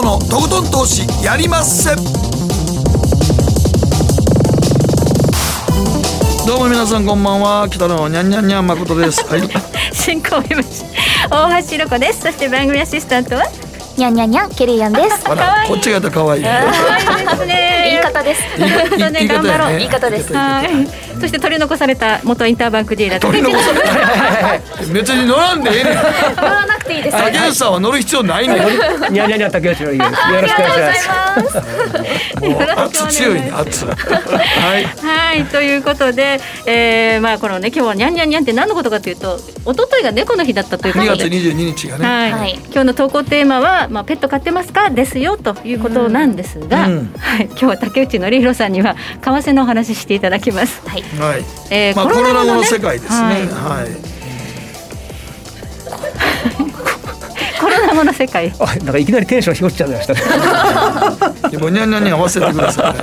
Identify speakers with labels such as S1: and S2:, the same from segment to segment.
S1: 誠のとことん投資やりまっせ。どうも皆さんこんばんは。北野にゃんにゃんにゃん誠です。はい。
S2: 進行を見まし大橋ろ子です。そして番組アシスタントは？
S3: にゃんにゃんにゃんケリーアンです。
S1: あらこっちがやったら可愛いね。
S2: 可愛いですね。
S3: 言い方です。
S1: 言い
S2: ね
S1: 言い方
S2: 頑張ろう。
S3: 言い方です。
S2: はいそして取り残された元インターバンクディーラー
S1: 取り残された。別に乗らんでええねん。
S3: 乗らなくていいです。
S1: 竹内さんは乗る必要ないねん。
S4: にゃにゃにゃ竹内の家です。よ。ろしくお願いします。
S1: 圧強いね圧はい。
S2: はいということで、えー、まあこのね今日はにゃんにゃんにゃんって何のことかというと一昨日が猫の日だったというこ
S1: 2
S2: と
S1: 月
S2: で。
S1: 22日がね。
S2: はい、
S3: はい。
S2: 今日の投稿テーマは、まあ、ペット飼ってますかですよということなんですが、
S1: うん。
S2: はい、今日は竹内則弘さんには為替のお話ししていただきます。
S3: はい
S1: はい。
S2: えー
S1: まあコロナ後の
S2: ね。
S1: 世界ですね。
S2: はい。
S1: はい。
S2: コロナ後の世界。
S4: あ、なんかいきなりテンションひょっちゃいましたね。
S1: でもにゃんにゃんに合わせてくださいね。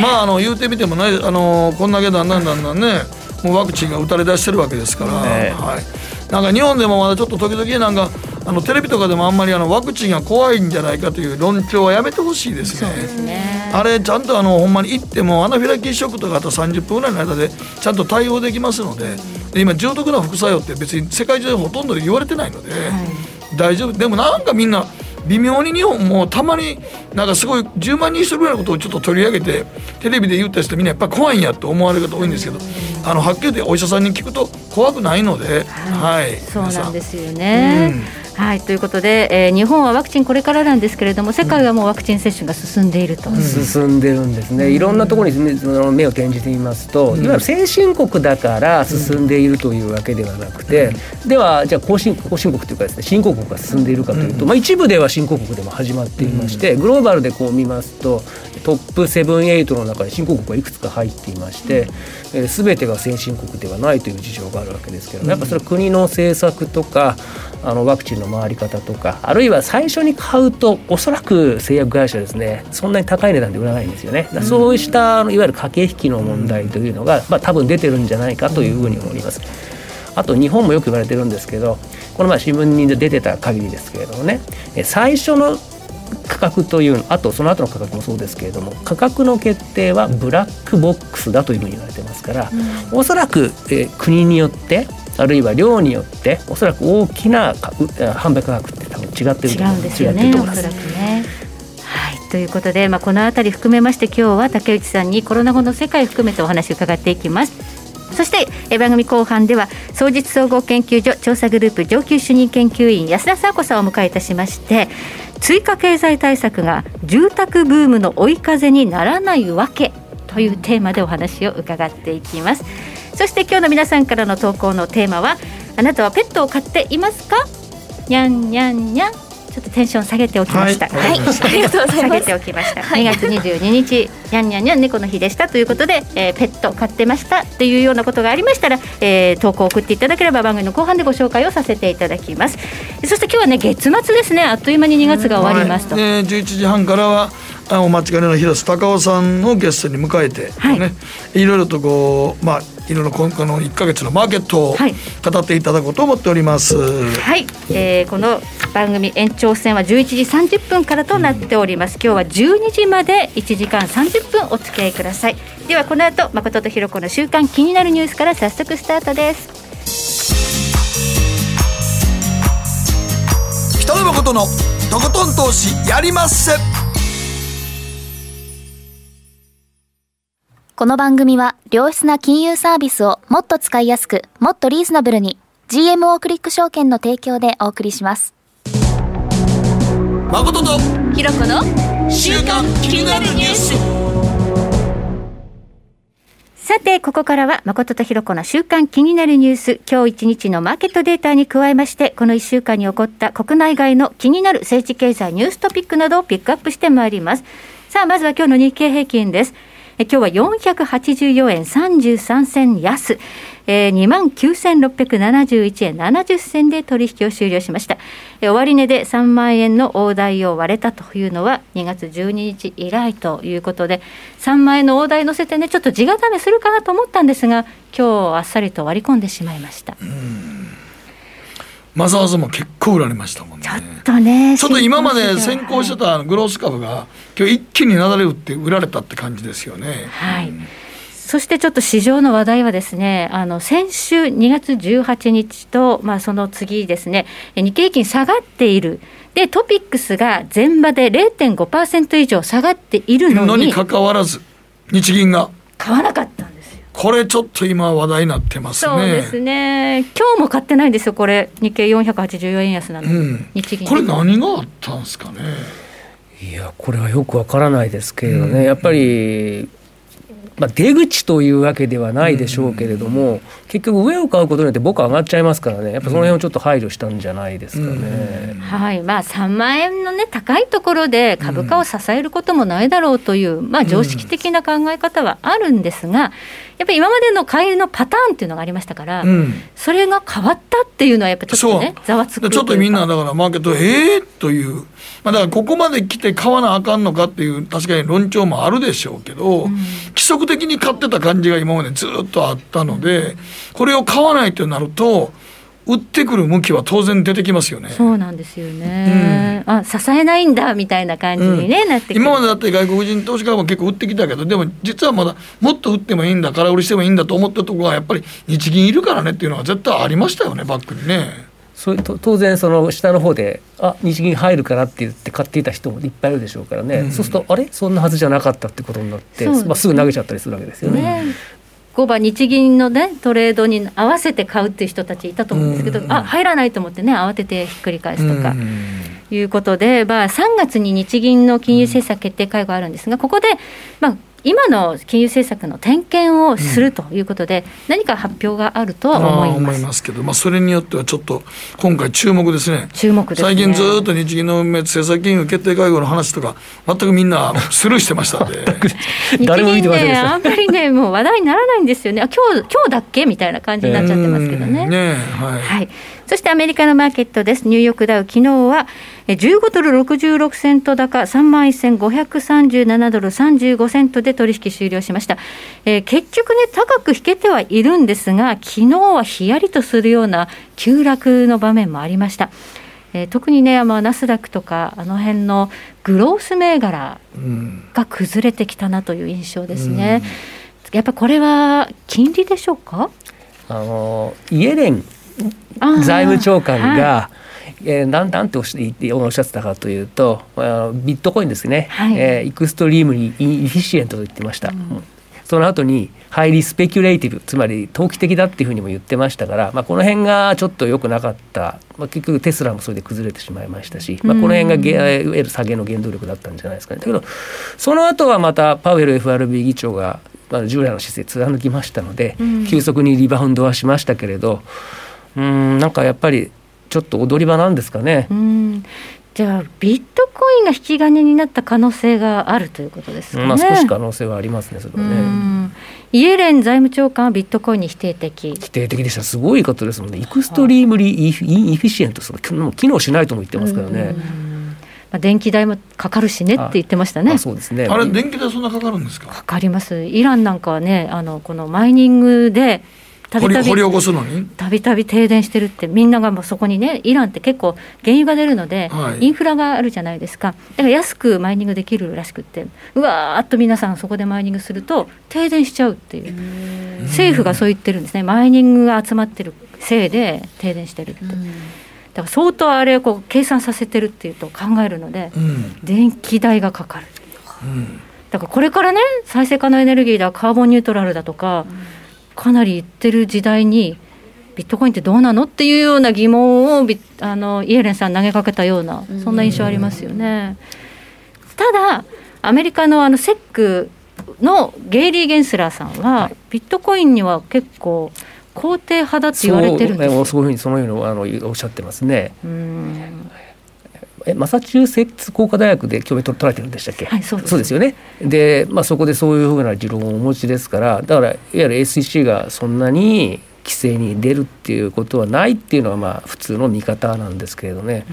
S1: まああの言うてみてもねあのこんだけだんだんだんだんねもうワクチンが打たれ出してるわけですから、
S4: ええ。
S1: はい、なんか日本でもまだちょっと時々なんかあのテレビとかでもあんまりあのワクチンが怖いんじゃないかという論調はやめてほしいですね。
S2: ね。
S1: あれちゃんとあのほんまに行ってもアナフィラキーショックとかあと30分ぐらいの間でちゃんと対応できますのでで今重篤な副作用って別に世界中でほとんどで言われてないので、大丈夫。でもなんかみんな微妙に日本もたまになんかすごい10万人一人ぐらいのことをちょっと取り上げてテレビで言ったりしてみんなやっぱり怖いんやと思われる方多いんですけどあのはっきり言ってお医者さんに聞くと怖くないので、はい、
S2: そう
S1: 皆さ
S2: なんですよね。はいということで、えー日本はワクチンこれからなんですけれども世界はもうワクチン接種が進んでいると。
S4: 進んでるんですね。いろんなところにねその目を転じてみますと、いわゆる先進国だから進んでいるというわけではなくて、ではじゃあ後進後進国というかですね、新興国が進んでいるかというと、まあ一部では新興国でも始まっていまして、グローバルでこう見ますと、トップ7、8の中に新興国がいくつか入っていまして、えー、全てが先進国ではないという事情があるわけですけども、やっぱそれは国の政策とかあのワクチンの回り方とかあるいは最初に買うとおそらく製薬会社ですねそんなに高い値段で売らないんですよね。そうしたあのいわゆる駆け引きの問題というのが、まあ、多分出てるんじゃないかというふうに思います。あと日本もよく言われてるんですけどこの前新聞に出てた限りですけれどもねえ最初の価格というあとその後の価格もそうですけれども価格の決定はブラックボックスだというふうに言われてますから、おそらく、えー国によってあるいは量によっておそらく大きな販売価格って多分違ってる
S2: 違
S4: と思
S2: う。んですよ
S4: 違ってると思います。
S2: ということで、まあ、この辺り含めまして今日は竹内さんにコロナ後の世界を含めてお話を伺っていきます。そしてえ番組後半では総実総合研究所調査グループ上級主任研究員安田沙子さんをお迎えいたしまして追加経済対策が住宅ブームの追い風にならないわけというテーマでお話を伺っていきます。そして今日の皆さんからの投稿のテーマはあなたはペットを飼っていますか？にゃんにゃんにゃん。ちょっとテンション下げておきました。
S1: はい。
S3: ありがとうございます。
S2: 下げておきました。2月22日、にゃんにゃんにゃん猫の日でした。ということで、えーペット飼ってました。っていうようなことがありましたら、えー投稿を送っていただければ番組の後半でご紹介をさせていただきます。そして今日はね月末ですね。あっという間に2月が終わりますと。
S1: はい、で11時半からはあお間違いの広瀬隆夫さんをゲストに迎えて、
S2: はい。
S1: ね、いろいろとこうまあいろいろ今後の1か月のマーケットを
S2: はい
S1: 語っていただこうと思っております。
S2: はい、えーこの番組延長戦は11時30分からとなっております。今日は12時まで1時間30分お付き合いください。ではこの後誠とひろ子の週刊気になるニュースから早速スタートです。
S1: 北野誠のとことん投資やりまっせ。
S3: この番組は良質な金融サービスをもっと使いやすくもっとリーズナブルに GMO クリック証券の提供でお送りします。
S1: 誠と
S2: ひろ子の
S1: 週刊気になるニュース。
S2: さてここからは誠とひろ子の週間気になるニュース。今日一日のマーケットデータに加えましてこの1週間に起こった国内外の気になる政治経済ニューストピックなどをピックアップしてまいります。さあまずは今日の日経平均ですえ今日は484円33銭安、えー、2万9671円70銭で取引を終了しました。えー終値で3万円の大台を割れたというのは2月12日以来ということで、3万円の大台乗せてね、ちょっと地固めするかなと思ったんですが、今日あっさりと割り込んでしまいました。
S1: マザーズも結構売られましたもんね。
S2: ちょっとね
S1: ちょっと今まで先行して
S2: た
S1: たグロース株が今日一気になだれ打って売られたって感じですよね。
S2: はい、そしてちょっと市場の話題はですね、あの先週2月18日と、まあ、その次ですね、え日経平均下がっている、でトピックスが前場で0.5%以上下がっているのに、
S1: のにかかわらず日銀が。
S2: 買わなかった。
S1: これちょっと今話題になってますね。
S2: そうですね、今日も買ってないんですよ、これ、日経484円安なの。に、
S1: うん。
S2: 日銀。
S1: これ何があったんですかね？
S4: いやこれはよくわからないですけれどね、
S1: うん。
S4: やっぱり、まあ、出口というわけではないでしょうけれども、結局上を買うことによって僕は上がっちゃいますからね。やっぱその辺をちょっと配慮したんじゃないですかね。
S2: はい。まあ、3万円の、ね、高いところで株価を支えることもないだろうという、まあ、常識的な考え方はあるんですが、やっぱり今までの買いのパターンっていうのがありましたから、
S1: うん。
S2: それが変わったっていうのは、やっぱちょっとね、ざわつく
S1: でちょっとみんなだからマーケットええー、という、まあ、だからここまで来て買わなあかんのかっていう確かに論調もあるでしょうけど、規則的に買ってた感じが今までずっとあったのでこれを買わないとなると売ってくる向きは当然出てきますよね。
S2: そうなんですよね、あ支えないんだみたいな感じに、ねなってくる。
S1: 今までだって外国人投資家も結構売ってきたけどでも実はまだもっと売ってもいいんだ空売りしてもいいんだと思ったところがやっぱり日銀いるからねっていうのは絶対ありましたよねバックにね。
S4: そうと当然その下の方であ日銀入るからって言って買っていた人もいっぱいいるでしょうからね、
S1: うん。
S4: そうするとあれ？そんなはずじゃなかったってことになってまあ、すぐ投げちゃったりするわけですよね。
S2: ね5番日銀のねトレードに合わせて買うっていう人たちいたと思うんですけど、
S1: うん
S2: あ入らないと思ってね慌ててひっくり返すとか。
S1: うん
S2: いうことで、まあ、3月に日銀の金融政策決定会合があるんですが、ここで、まあ、今の金融政策の点検をするということで、何か発表があるとは思います。
S1: けど、まあ、それによってはちょっと今回注目ですね。
S2: 注目ですね。
S1: 最近ずーっと日銀の政策金融決定会合の話とか全くみんなスルーしてましたんで。
S2: 日
S4: 誰も見てませんでした。
S2: あんまりね、もう話題にならないんですよね、あ今日今日だっけみたいな感じになっちゃってますけどね。
S1: うんねはい、
S2: はい、そしてアメリカのマーケットです、ニューヨークダウ、昨日はえ15ドル66セント高、3万1537ドル35セントで取引終了しました、えー結局ね、高く引けてはいるんですが、昨日はひやりとするような急落の場面もありました。えー特にね、まあ、ナスダックとか、あの辺のグロース銘柄
S1: うん。
S2: が崩れてきたなという印象ですね。やっぱこれは金利でしょうか？
S4: あのイエレン財務長官
S2: はい。
S4: が、えーなんなんておっし言っておっしゃってたかというとあのビットコインですね、
S2: はい。
S4: えーエクストリームにインエフィシエントと言ってました、うん。その後にハイリースペキュレイティブつまり投機的だっていうふうにも言ってましたから、まあ、この辺がちょっと良くなかった、まあ、結局テスラもそれで崩れてしまいましたし、まあ、この辺がげいわゆる下げの原動力だったんじゃないですかね。だけどその後はまたパウエル FRB 議長が、まあ、従来の姿勢貫きましたので、
S2: うん。
S4: 急速にリバウンドはしましたけれどうんなんかやっぱりちょっと踊り場なんですかね。
S2: うんじゃあ、ビットコインが引き金になった可能性があるということですかね。
S4: まあ、少し可能性はありますね、それは
S2: う
S4: ね。
S2: んイエレン財務長官はビットコインに否定的。
S4: 否定的でした、すごいことですもんね、 extremely ineffi inefficient、その機能しないとも言ってますからね。
S2: うんまあ、電気代もかかるしねって言ってましたね
S4: あ。そうですね。
S1: あれ電気代そんなかかるんですか？
S2: かかります。イランなんかはね、あのこのマイニングでたびたび。
S1: 掘り起こすのに？
S2: たびたび停電してるって、みんながもうそこにね、イランって結構、原油が出るので、
S1: はい。
S2: インフラがあるじゃないですか、だから安くマイニングできるらしくって、うわーっと皆さん、そこでマイニングすると、停電しちゃうっていう、政府がそう言ってるんですね、マイニングが集まってるせいで停電してるって、だから相当あれをこう計算させてるっていうと考えるので、
S1: うん。
S2: 電気代がかかる。
S1: うん。
S2: だからこれからね再生可能エネルギーだカーボンニュートラルだとか、かなり言ってる時代にビットコインってどうなのっていうような疑問をビあのイエレンさん投げかけたようなそんな印象ありますよね。ただアメリカのあのセックのゲイリー・ゲンスラーさんは、ビットコインには結構肯定派だって言われてるんですよ。
S4: そうそういうふうにそのようにあのおっしゃってますね。
S2: うん
S4: えマサチューセッツ工科大学で教鞭取られてるんでしたっけ、
S2: はいそうです。
S4: よね。で、まあ、そこでそういうふうな持論をお持ちですからだからいわゆる SEC がそんなに規制に出るっていうことはないっていうのはまあ普通の見方なんですけれどね、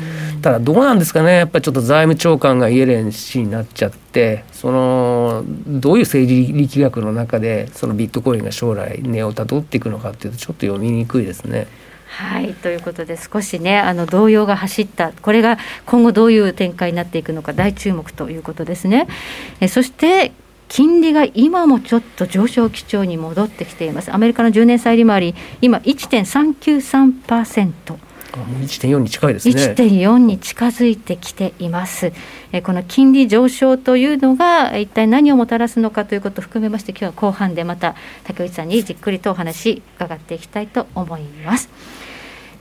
S4: ただどうなんですかね？やっぱりちょっと財務長官がイエレン氏になっちゃってそのどういう政治力学の中でそのビットコインが将来値をたどっていくのかっていうとちょっと読みにくいですね。
S2: はいということで少しねあの動揺が走ったこれが今後どういう展開になっていくのか大注目ということですね。えそして金利が今もちょっと上昇基調に戻ってきています。アメリカの10年債利回り今1.393%。
S4: 1.4に近いですね。
S2: 1.4に近づいてきています。えこの金利上昇というのが一体何をもたらすのかということを含めまして今日は後半でまた竹内さんにじっくりとお話伺っていきたいと思います。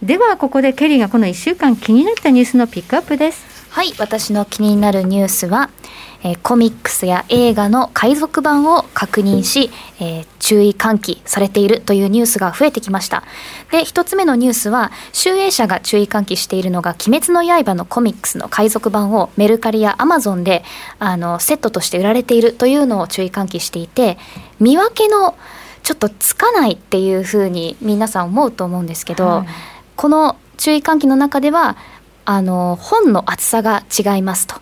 S2: ではここでケリーがこの1週間気になったニュースのピックアップです。
S3: はい私の気になるニュースは、えー、コミックスや映画の海賊版を確認し、えー、注意喚起されているというニュースが増えてきましたで一つ目のニュースは集英社が注意喚起しているのが「鬼滅の刃」のコミックスの海賊版をメルカリやアマゾンであのセットとして売られているというのを注意喚起していて見分けのちょっとつかないっていうふうに皆さん思うと思うんですけど、はい、この注意喚起の中ではあの本の厚さが違いますと。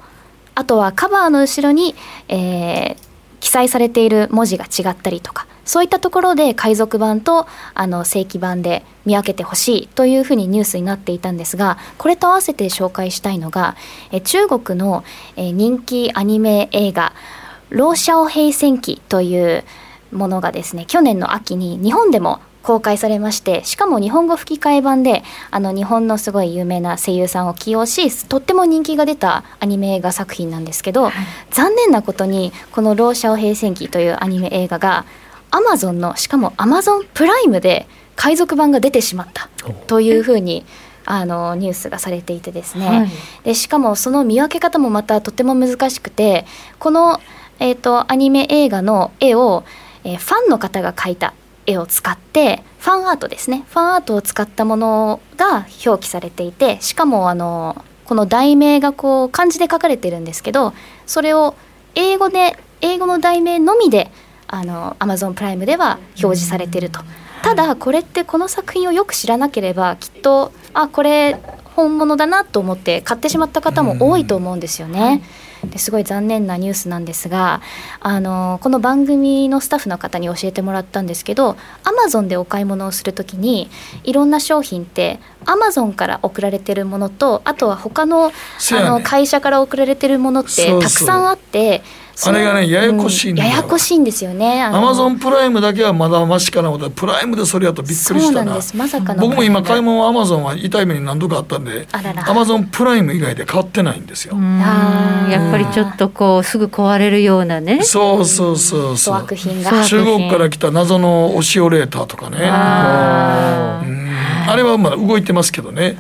S3: あとはカバーの後ろに、えー、記載されている文字が違ったりとかそういったところで海賊版とあの正規版で見分けてほしいというふうにニュースになっていたんですがこれと合わせて紹介したいのがえ中国のえ人気アニメ映画「ローシャオ平戦記」というものがですね去年の秋に日本でも公開されましてしかも日本語吹き替え版であの日本のすごい有名な声優さんを起用しとっても人気が出たアニメ映画作品なんですけど、はい、残念なことにこの「ローシャオ平戦記」というアニメ映画がアマゾンのしかもアマゾンプライムで海賊版が出てしまったというふうにあのニュースがされていてですね、はい、でしかもその見分け方もまたとても難しくてこの、えーと、アニメ映画の絵を、えー、ファンの方が描いた絵を使ってファンアートですねファンアートを使ったものが表記されていてしかもあのこの題名がこう漢字で書かれてるんですけどそれを英語で英語の題名のみであの Amazon プライムでは表示されてると。ただこれってこの作品をよく知らなければきっとあこれ本物だなと思って買ってしまった方も多いと思うんですよね。ですごい残念なニュースなんですがあのこの番組のスタッフの方に教えてもらったんですけどアマゾンでお買い物をする時にいろんな商品ってアマゾンから送られてるものとあとは他の,、あの会社から送られてるものってたくさんあって。
S1: あれがねややこしいん
S3: だ、うん、ややこしいんですよね。
S1: アマゾンプライムだけはまだましかなことプライムでそれやとびっくりしたな。まさか僕も今買い物アマゾンは痛い目に何度かあったんでアマゾンプライム以外で買ってないんですよ。
S2: やっぱりちょっとこうすぐ壊れるようなね。
S1: そうそうそうそう。中国から来た謎のオシオレーターとかね。あれはまだ動いてますけどね。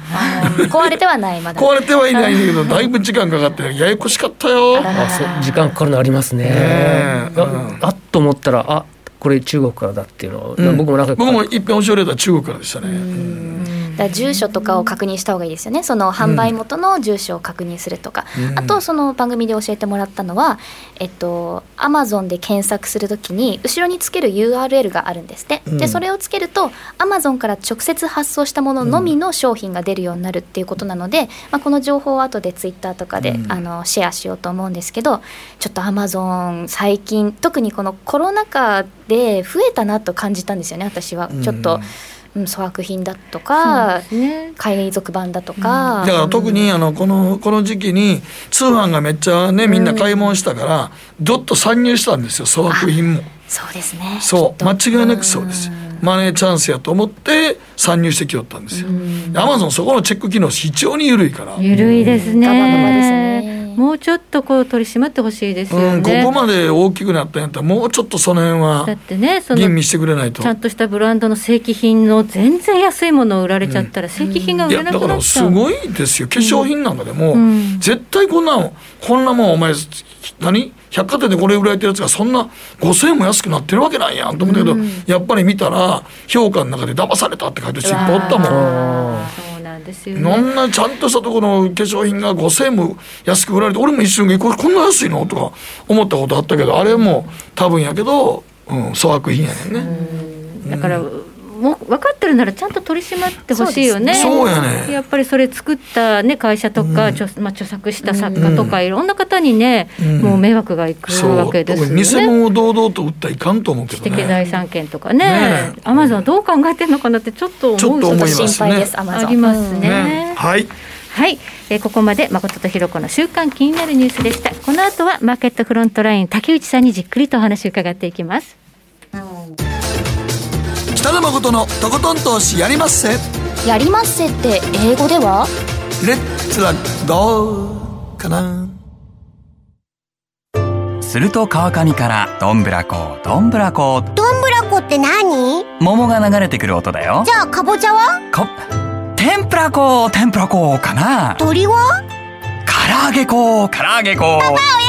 S3: 壊れてはないまだ。
S1: 壊れてはいないけどだいぶ時間かかってややこしかったよ。
S4: あそう時間かかるのありますね、え。ー、あっと思ったらあこれ中国からだっていうのを、うん、僕もなんか
S1: 僕も一遍教えれた中国からでしたね
S3: だ住所とかを確認した方がいいですよね。その販売元の住所を確認するとか、うん、あとその番組で教えてもらったのはえっとアマゾンで検索するときに後ろにつける URL があるんですって、うん、でそれをつけるとアマゾンから直接発送したもののみの商品が出るようになるっていうことなので、まあ、この情報を後でツイッターとかで、あのシェアしようと思うんですけどちょっとアマゾン最近特にこのコロナ禍で増えたなと感じたんですよね私は。ちょっと。うん、粗悪品だとか、ね、海賊版だとか、
S1: うん、だから特にあのこのこの時期に通販がめっちゃねみんな買い物したから、どっと参入したんですよ粗悪品も。
S3: そうですね。
S1: そう。間違いなくそうです。マネーチャンスやと思って参入してきよったんですよ。アマゾンそこのチェック機能非常に緩いから。
S2: 緩いですね。ですねもうちょっとこう取り締まってほしいですよね、うん、
S1: ここまで大きくなったんやったらもうちょっとその辺はだってねその吟味してくれないと。
S2: ちゃんとしたブランドの正規品の全然安いものを売られちゃったら、正規品が売れなくなっちゃう、
S1: うん、だからすごいですよ化粧品なんかでも、うん、絶対こんなこんなもんお前何？百貨店でこれ売られてるやつがそんな5,000円も安くなってるわけないやんと思ったけど、やっぱり見たら評価の中で騙されたって書いてる人いっぱいおったもん。
S2: なんですよ、
S1: ね、んなちゃんとしたところの化粧品が5,000円も安く売られて俺も一瞬これこんな安いの？とか思ったことあったけどあれも多分やけど、うん、粗悪品やねんね。
S2: だから、もう分かってるならちゃんと取り締まってほしいよね。
S1: そうやね。
S2: やっぱりそれ作った、ね、会社とか、
S1: うん。
S2: 著まあ、著作した作家とか、いろんな方にね、
S1: うん。
S2: もう迷惑がいくわけですよ
S1: 特に偽
S2: ね。
S1: 物を堂々と売ったらいかんと思うけ
S2: 知
S1: どね。
S2: 的財産権とかね。
S1: ね、
S2: アマゾンどう考えてるのかなってちょっと思う
S1: ちょっと思いますね。
S3: 心配です、アマゾン。
S2: ありますね。
S1: ねはい。
S2: はい、えーここまで誠とひろ子の週刊気になるニュースでした。この後はマーケットフロントライン竹内さんにじっくりとお話を伺っていきます。
S1: 北野誠のとことん投資やりまっせ。
S3: やりまっせって英語では？
S1: レッツラゴーかな。
S5: すると川上からどんぶらこどんぶらこ。
S6: どんぶらこって何？
S5: 桃が流れてくる音だよ。
S6: じゃあかぼちゃは？
S5: こ天ぷらこ天ぷらこかな。
S6: 鳥は？
S5: 唐揚げこ唐揚げこ。
S6: おや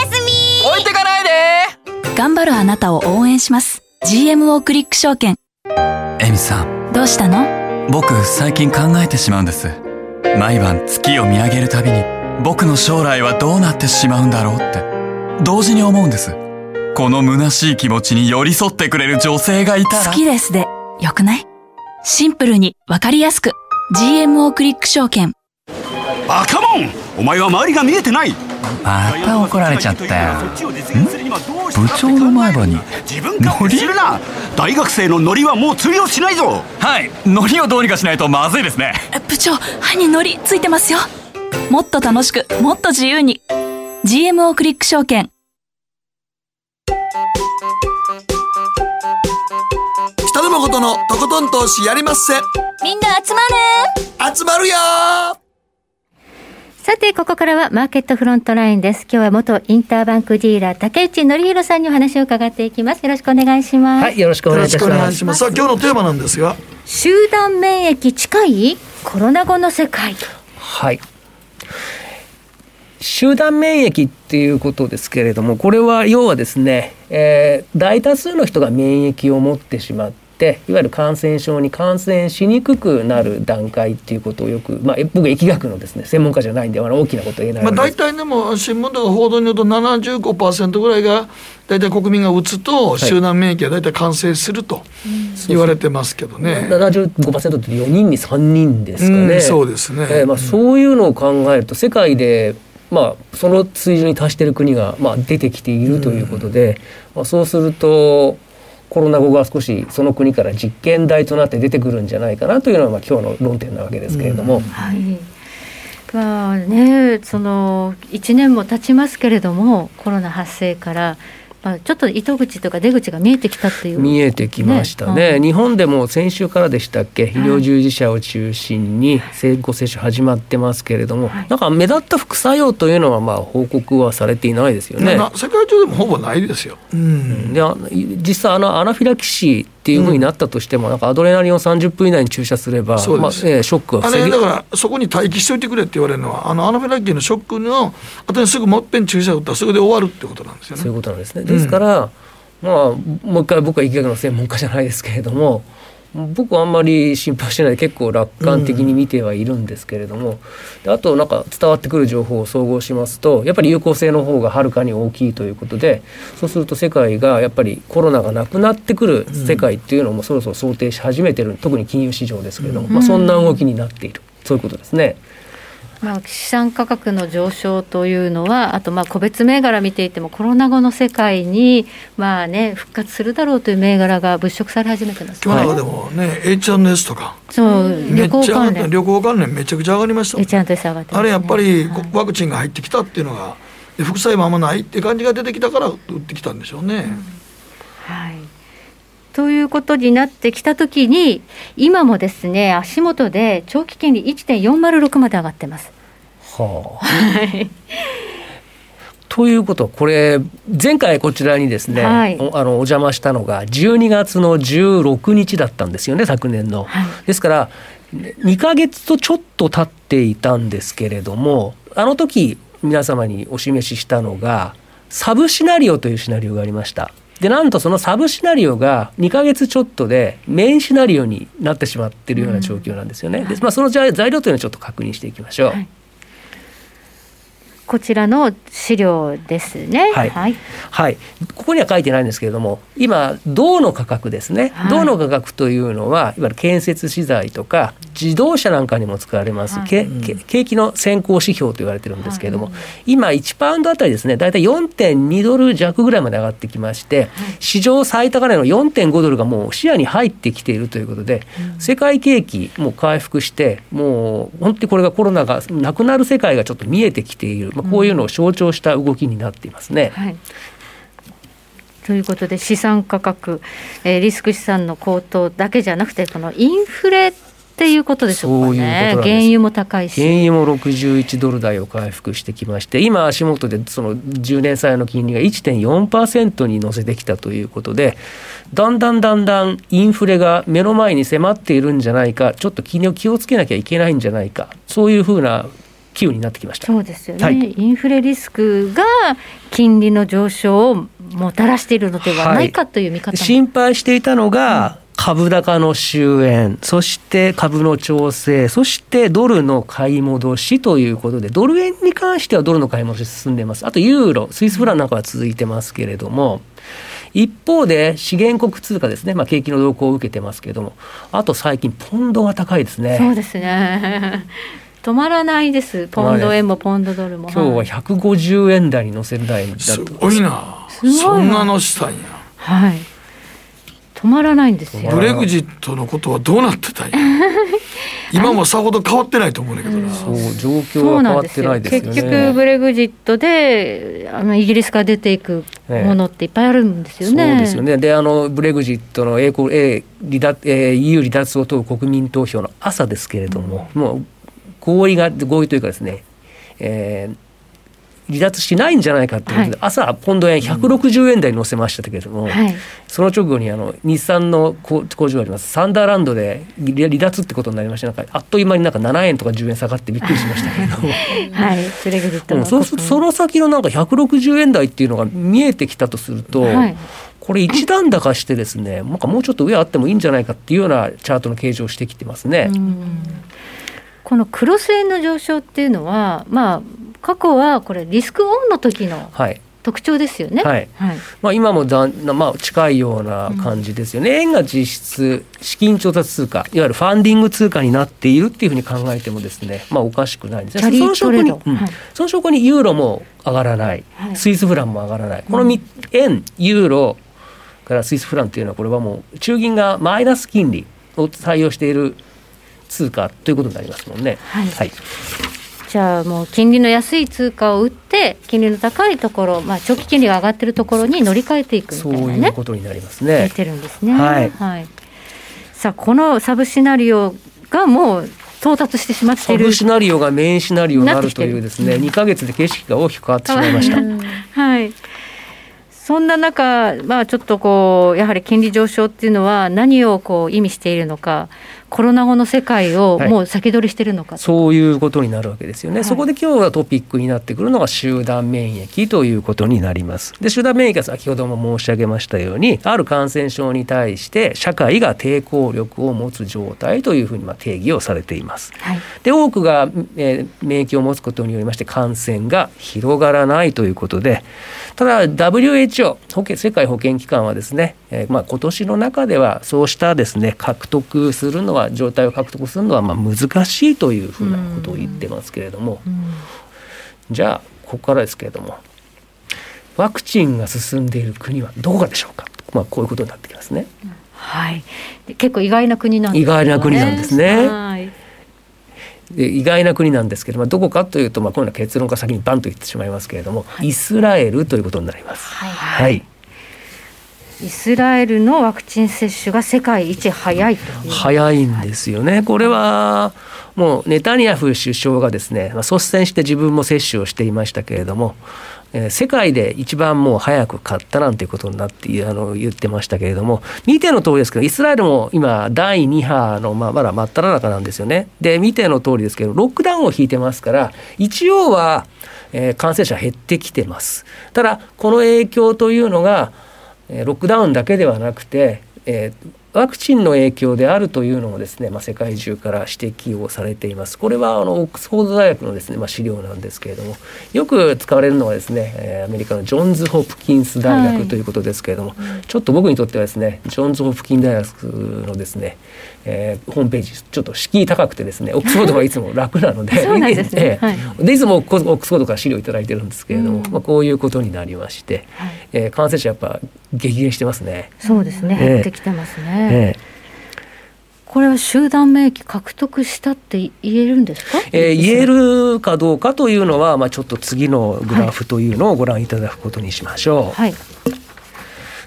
S6: すみ。
S5: 置いてかないで。
S7: 頑張るあなたを応援します。GMO クリック証券。
S5: エミさん。
S7: どうしたの？
S5: 僕最近考えてしまうんです。毎晩月を見上げるたびに僕の将来はどうなってしまうんだろうって。同時に思うんです。この虚しい気持ちに寄り添ってくれる女性がいたら。
S7: 好きですで、よくない？シンプルにわかりやすく。GMO クリック証券。
S8: バカモン！お前は周りが見えてない！
S5: また怒られちゃったよ部長の前歯に
S8: 自分勝手するな。大学生のノリはもう通用しないぞ。
S5: はい。海苔をどうにかしないとまずいですね。
S7: え部長、歯にノリついてますよ。もっと楽しく、もっと自由に。GMO クリック証券。
S1: 北野誠のとことん投資やりまっせ。
S7: みんな集まれ
S1: 集まるよ
S2: さて、ここからはマーケットフロントラインです。今日は元インターバンクディーラー、竹内則弘さんにお話を伺っていきます。よろしくお願いします。
S4: はい、よろしくお願いします。
S1: 願いしますさあ今日のテーマなんですが
S2: 集団免疫近い？コロナ後の世界。
S4: はい。集団免疫っていうことですけれどもこれは要はですね、えー大多数の人が免疫を持ってしまっていわゆる感染症に感染しにくくなる段階っていうことをよく、まあ、え僕疫学のですね専門家じゃないんであの大きなこと言えない
S1: まあ、大体でも新聞とか報道によると75%ぐらいが大体国民が打つと集団免疫が大体完成すると言われてますけどね。
S4: 75%って4人に3人ですかね。
S1: うんそうですね。
S4: えーまあ、そういうのを考えると世界で、まあ、その水準に達している国が、まあ、出てきているということで、まあ、そうするとコロナ後が少しその国から実験台となって出てくるんじゃないかなというのが、まあ、今日の論点なわけですけれども。
S2: はい。まあね、その1年も経ちますけれども、コロナ発生から、まあ、ちょっと糸口とか出口が見えてきたっていう。
S4: 見えてきましたね
S2: ね
S4: 日本でも先週からでしたっけ？医療従事者を中心に先行接種始まってますけれども、
S2: はい
S4: なんか目立った副作用というのはまあ報告はされていないですよね。
S1: な世界中でもほぼないですよ。うん
S4: であ実際あのアナフィラキシーっていうふうになったとしても、なんかアドレナリンを30分以内に注射すれば、まあえーショックは
S1: あ
S4: 防げ
S1: れだからそこに待機しておいてくれって言われるのはあのアナフィラキシーのショックの後にすぐもっぺん注射打ったらそれで終わるってことなんですよ
S4: そういう
S1: ね。
S4: ことなんですね。ですから、まあもう一回僕は疫学の専門家じゃないですけれども僕はあんまり心配してないで結構楽観的に見てはいるんですけれども、であとなんか伝わってくる情報を総合しますとやっぱり有効性の方がはるかに大きいということでそうすると世界がやっぱりコロナがなくなってくる世界っていうのもそろそろ想定し始めてる特に金融市場ですけれども、まあ、そんな動きになっている。そういうことですね。
S2: まあ、資産価格の上昇というのは、あとまあ個別銘柄見ていても、コロナ後の世界にまあ、ね、復活するだろうという銘柄が物色され始めてます
S1: 今日なんかでもね、H&S とか。
S2: そう、旅行関連、
S1: 旅行関連めちゃくちゃ上がりました。もん
S2: えちゃんと下がってね。
S1: あれやっぱり
S2: はい。
S1: ワクチンが入ってきたっていうのがで副作用もあんまないって感じが出てきたから打ってきたんでしょうね。
S2: はい。ということになってきたときに、今もですね、足元で長期金利1.406まで上がってます。
S4: はあということはこれ前回こちらにですね、
S2: はい
S4: おあのお邪魔したのが12月の16日だったんですよね昨年の。
S2: はい
S4: ですから2ヶ月とちょっと経っていたんですけれどもあの時皆様にお示ししたのがサブシナリオというシナリオがありました。でなんとそのサブシナリオが2ヶ月ちょっとでメインシナリオになってしまっているような状況なんですよね。でまあ、その材材料というのをちょっと確認していきましょう。
S2: はいこちらの資料ですね。
S4: はい。はい、ここには書いてないんですけれども今銅の価格ですね、
S2: はい。
S4: 銅の価格というのはいわゆる建設資材とか自動車なんかにも使われます、
S2: はい。
S4: 景気の先行指標と言われてるんですけれども、今1パウンドあたりですね大体4.2ドル弱ぐらいまで上がってきまして、史上最高値の4.5ドルがもう視野に入ってきているということで、世界景気も回復してもう本当にこれがコロナがなくなる世界がちょっと見えてきている、まあ、こういうのを象徴した動きになっていますね。
S2: はい。ということで資産価格、えーリスク資産の高騰だけじゃなくてこのインフレっていうことでしょうか
S4: そういう
S2: 原油も高いし。
S4: 原油も61ドル台を回復してきまして今足元でその10年債の金利が1.4%に乗せてきたということでだんだんだんだんインフレが目の前に迫っているんじゃないかちょっと金利を気をつけなきゃいけないんじゃないかそういうふうな機運になってきました。
S2: そうですよね、
S4: はい。
S2: インフレリスクが金利の上昇をもたらしているのではないかという見方も、
S4: 心配していたのが、株高の終焉、そして株の調整、そしてドルの買い戻しということで、ドル円に関してはドルの買い戻し進んでいます。あとユーロ、スイスフランなんかは続いてますけれども、一方で資源国通貨ですね、まあ、景気の動向を受けてますけれども、あと最近、ポンドが高いですね。
S2: そうですね止まらないです。ポンド円もポンドドルも。
S4: 今日は
S2: はい。
S4: 150円台に乗せる台だ
S1: す。
S4: と。
S1: ごいな。
S2: すごいな。
S1: そんなのしたんや。
S2: はい。止まらないんですよ。
S1: ブレグジットのことはどうなってたんや。今もさほど変わってないと思うんだけどな、
S4: そう状況
S2: そう
S4: は変わって
S2: なんですよ。
S4: ないですよね。
S2: 結局ブレグジットであのイギリスから出ていくものっていっぱいあるんですよね。
S4: そうですよね。で、あのブレグジットの英国、えー離脱えー EU 離脱を問う国民投票の朝ですけれども、もう合意が合意というかですね、えー離脱しないんじゃないかということで、
S2: はい。
S4: 朝ポンド円160円台に乗せましたけれども、
S2: はい。
S4: その直後にあの日産の工工場がありますサンダーランドで離離脱ってことになりましてなんかあっという間になんか7円とか10円下がってびっくりしましたけれども。
S2: はい、ブレグジットの
S4: うんそうするとその先のなんか160円台っていうのが見えてきたとすると、
S2: はい。
S4: これ一段高してですねなんかもうちょっと上あってもいいんじゃないかっていうようなチャートの形状をしてきてますね。
S2: うんこのクロス円の上昇っていうのは、まあ、過去はこれリスクオンの時の
S4: はい。
S2: 特徴ですよね。
S4: はい。
S2: はい。
S4: まあ、今もだん、まあ、近いような感じですよね、円が実質資金調達通貨いわゆるファンディング通貨になっているっていうふうに考えてもですね、まあ、おかしくないんですね。その証拠に、うん。
S2: はい
S4: その証拠にユーロも上がらない、
S2: はい。
S4: スイスフランも上がらない。このみ円ユーロからスイスフランというのはこれはもう中銀がマイナス金利を採用している通貨ということになりますもんね。
S2: はい
S4: はい
S2: じゃあもう金利の安い通貨を売って金利の高いところ、まあ、長期金利が上がってるところに乗り換えていくみた
S4: そう
S2: いなね
S4: いうことになります
S2: 出
S4: ね。
S2: てるんですね。
S4: はい
S2: さあこのサブシナリオがもう到達してしまっている
S4: サブ。シナリオがメインシナリオになるというですね
S2: なってき
S4: 2ヶ月で景色が大きく変わってしまいました。
S2: はい。そんな中、まあ、ちょっとこうやはり金利上昇っていうのは何をこう意味しているのかコロナ後の世界を
S4: はい。
S2: もう先取りしてるのか、
S4: そういうことになるわけですよね、
S2: はい。
S4: そこで今日はトピックになってくるのが集団免疫ということになります。で集団免疫は先ほども申し上げましたようにある感染症に対して社会が抵抗力を持つ状態というふうにまあ定義をされています。
S2: はい。
S4: で多くが、えー免疫を持つことによりまして感染が広がらないということでただ WHO 保健世界保健機関はですね、えーまあ、今年の中ではそうしたですね獲得するのは状態を獲得するのはまあ難しいというふうなことを言ってますけれどもじゃあここからですけれどもワクチンが進んでいる国はどこかでしょうか、まあ、こういうことになってきますね。
S2: はい、結構意外な国なんです
S4: 意外な国なんですね
S2: はい
S4: で意外な国なんですけれどもどこかというと、まあ、こういうのは結論から先にバンと言ってしまいますけれども、イスラエルということになります。
S3: はい
S4: はい、
S2: イスラエルのワクチン接種が世界一早いと
S4: 早いんですよね。これはもうネタニヤフ首相がですね、まあ、率先して自分も接種をしていましたけれども、えー世界で一番もう早く買ったなんていうことになってあの言ってましたけれども見ての通りですけどイスラエルも今第2波の、まあ、まだ真っ只中なんですよね。で見ての通りですけどロックダウンを引いてますから一応は、えー感染者減ってきてます。ただこの影響というのがロックダウンだけではなくて、えーワクチンの影響であるというのもですね、まあ、世界中から指摘をされています。これはあのオックスフォード大学のですね、まあ、資料なんですけれども、よく使われるのはですね、えーアメリカのジョンズ・ホプキンス大
S2: はい
S4: 学ということですけれども、ちょっと僕にとってはですね、ジョンズ・ホプキン大学のですね、えーホームページちょっと敷居高くてですね、オックスフォードがいつも楽なので、
S2: はい。
S4: でいつもオックスフォードから資料いただいてるんですけれども、まあこういうことになりまして、
S2: はい。
S4: えー感染者やっぱ激減してますね。
S2: そうですね
S4: ええ。
S2: 減ってきてますね、
S4: ええ。
S2: これは集団免疫獲得したって言えるんですか、
S4: えー言えるかどうかというのは、まあ、ちょっと次のグラフというのをご覧いただくことにしましょう。
S2: はい。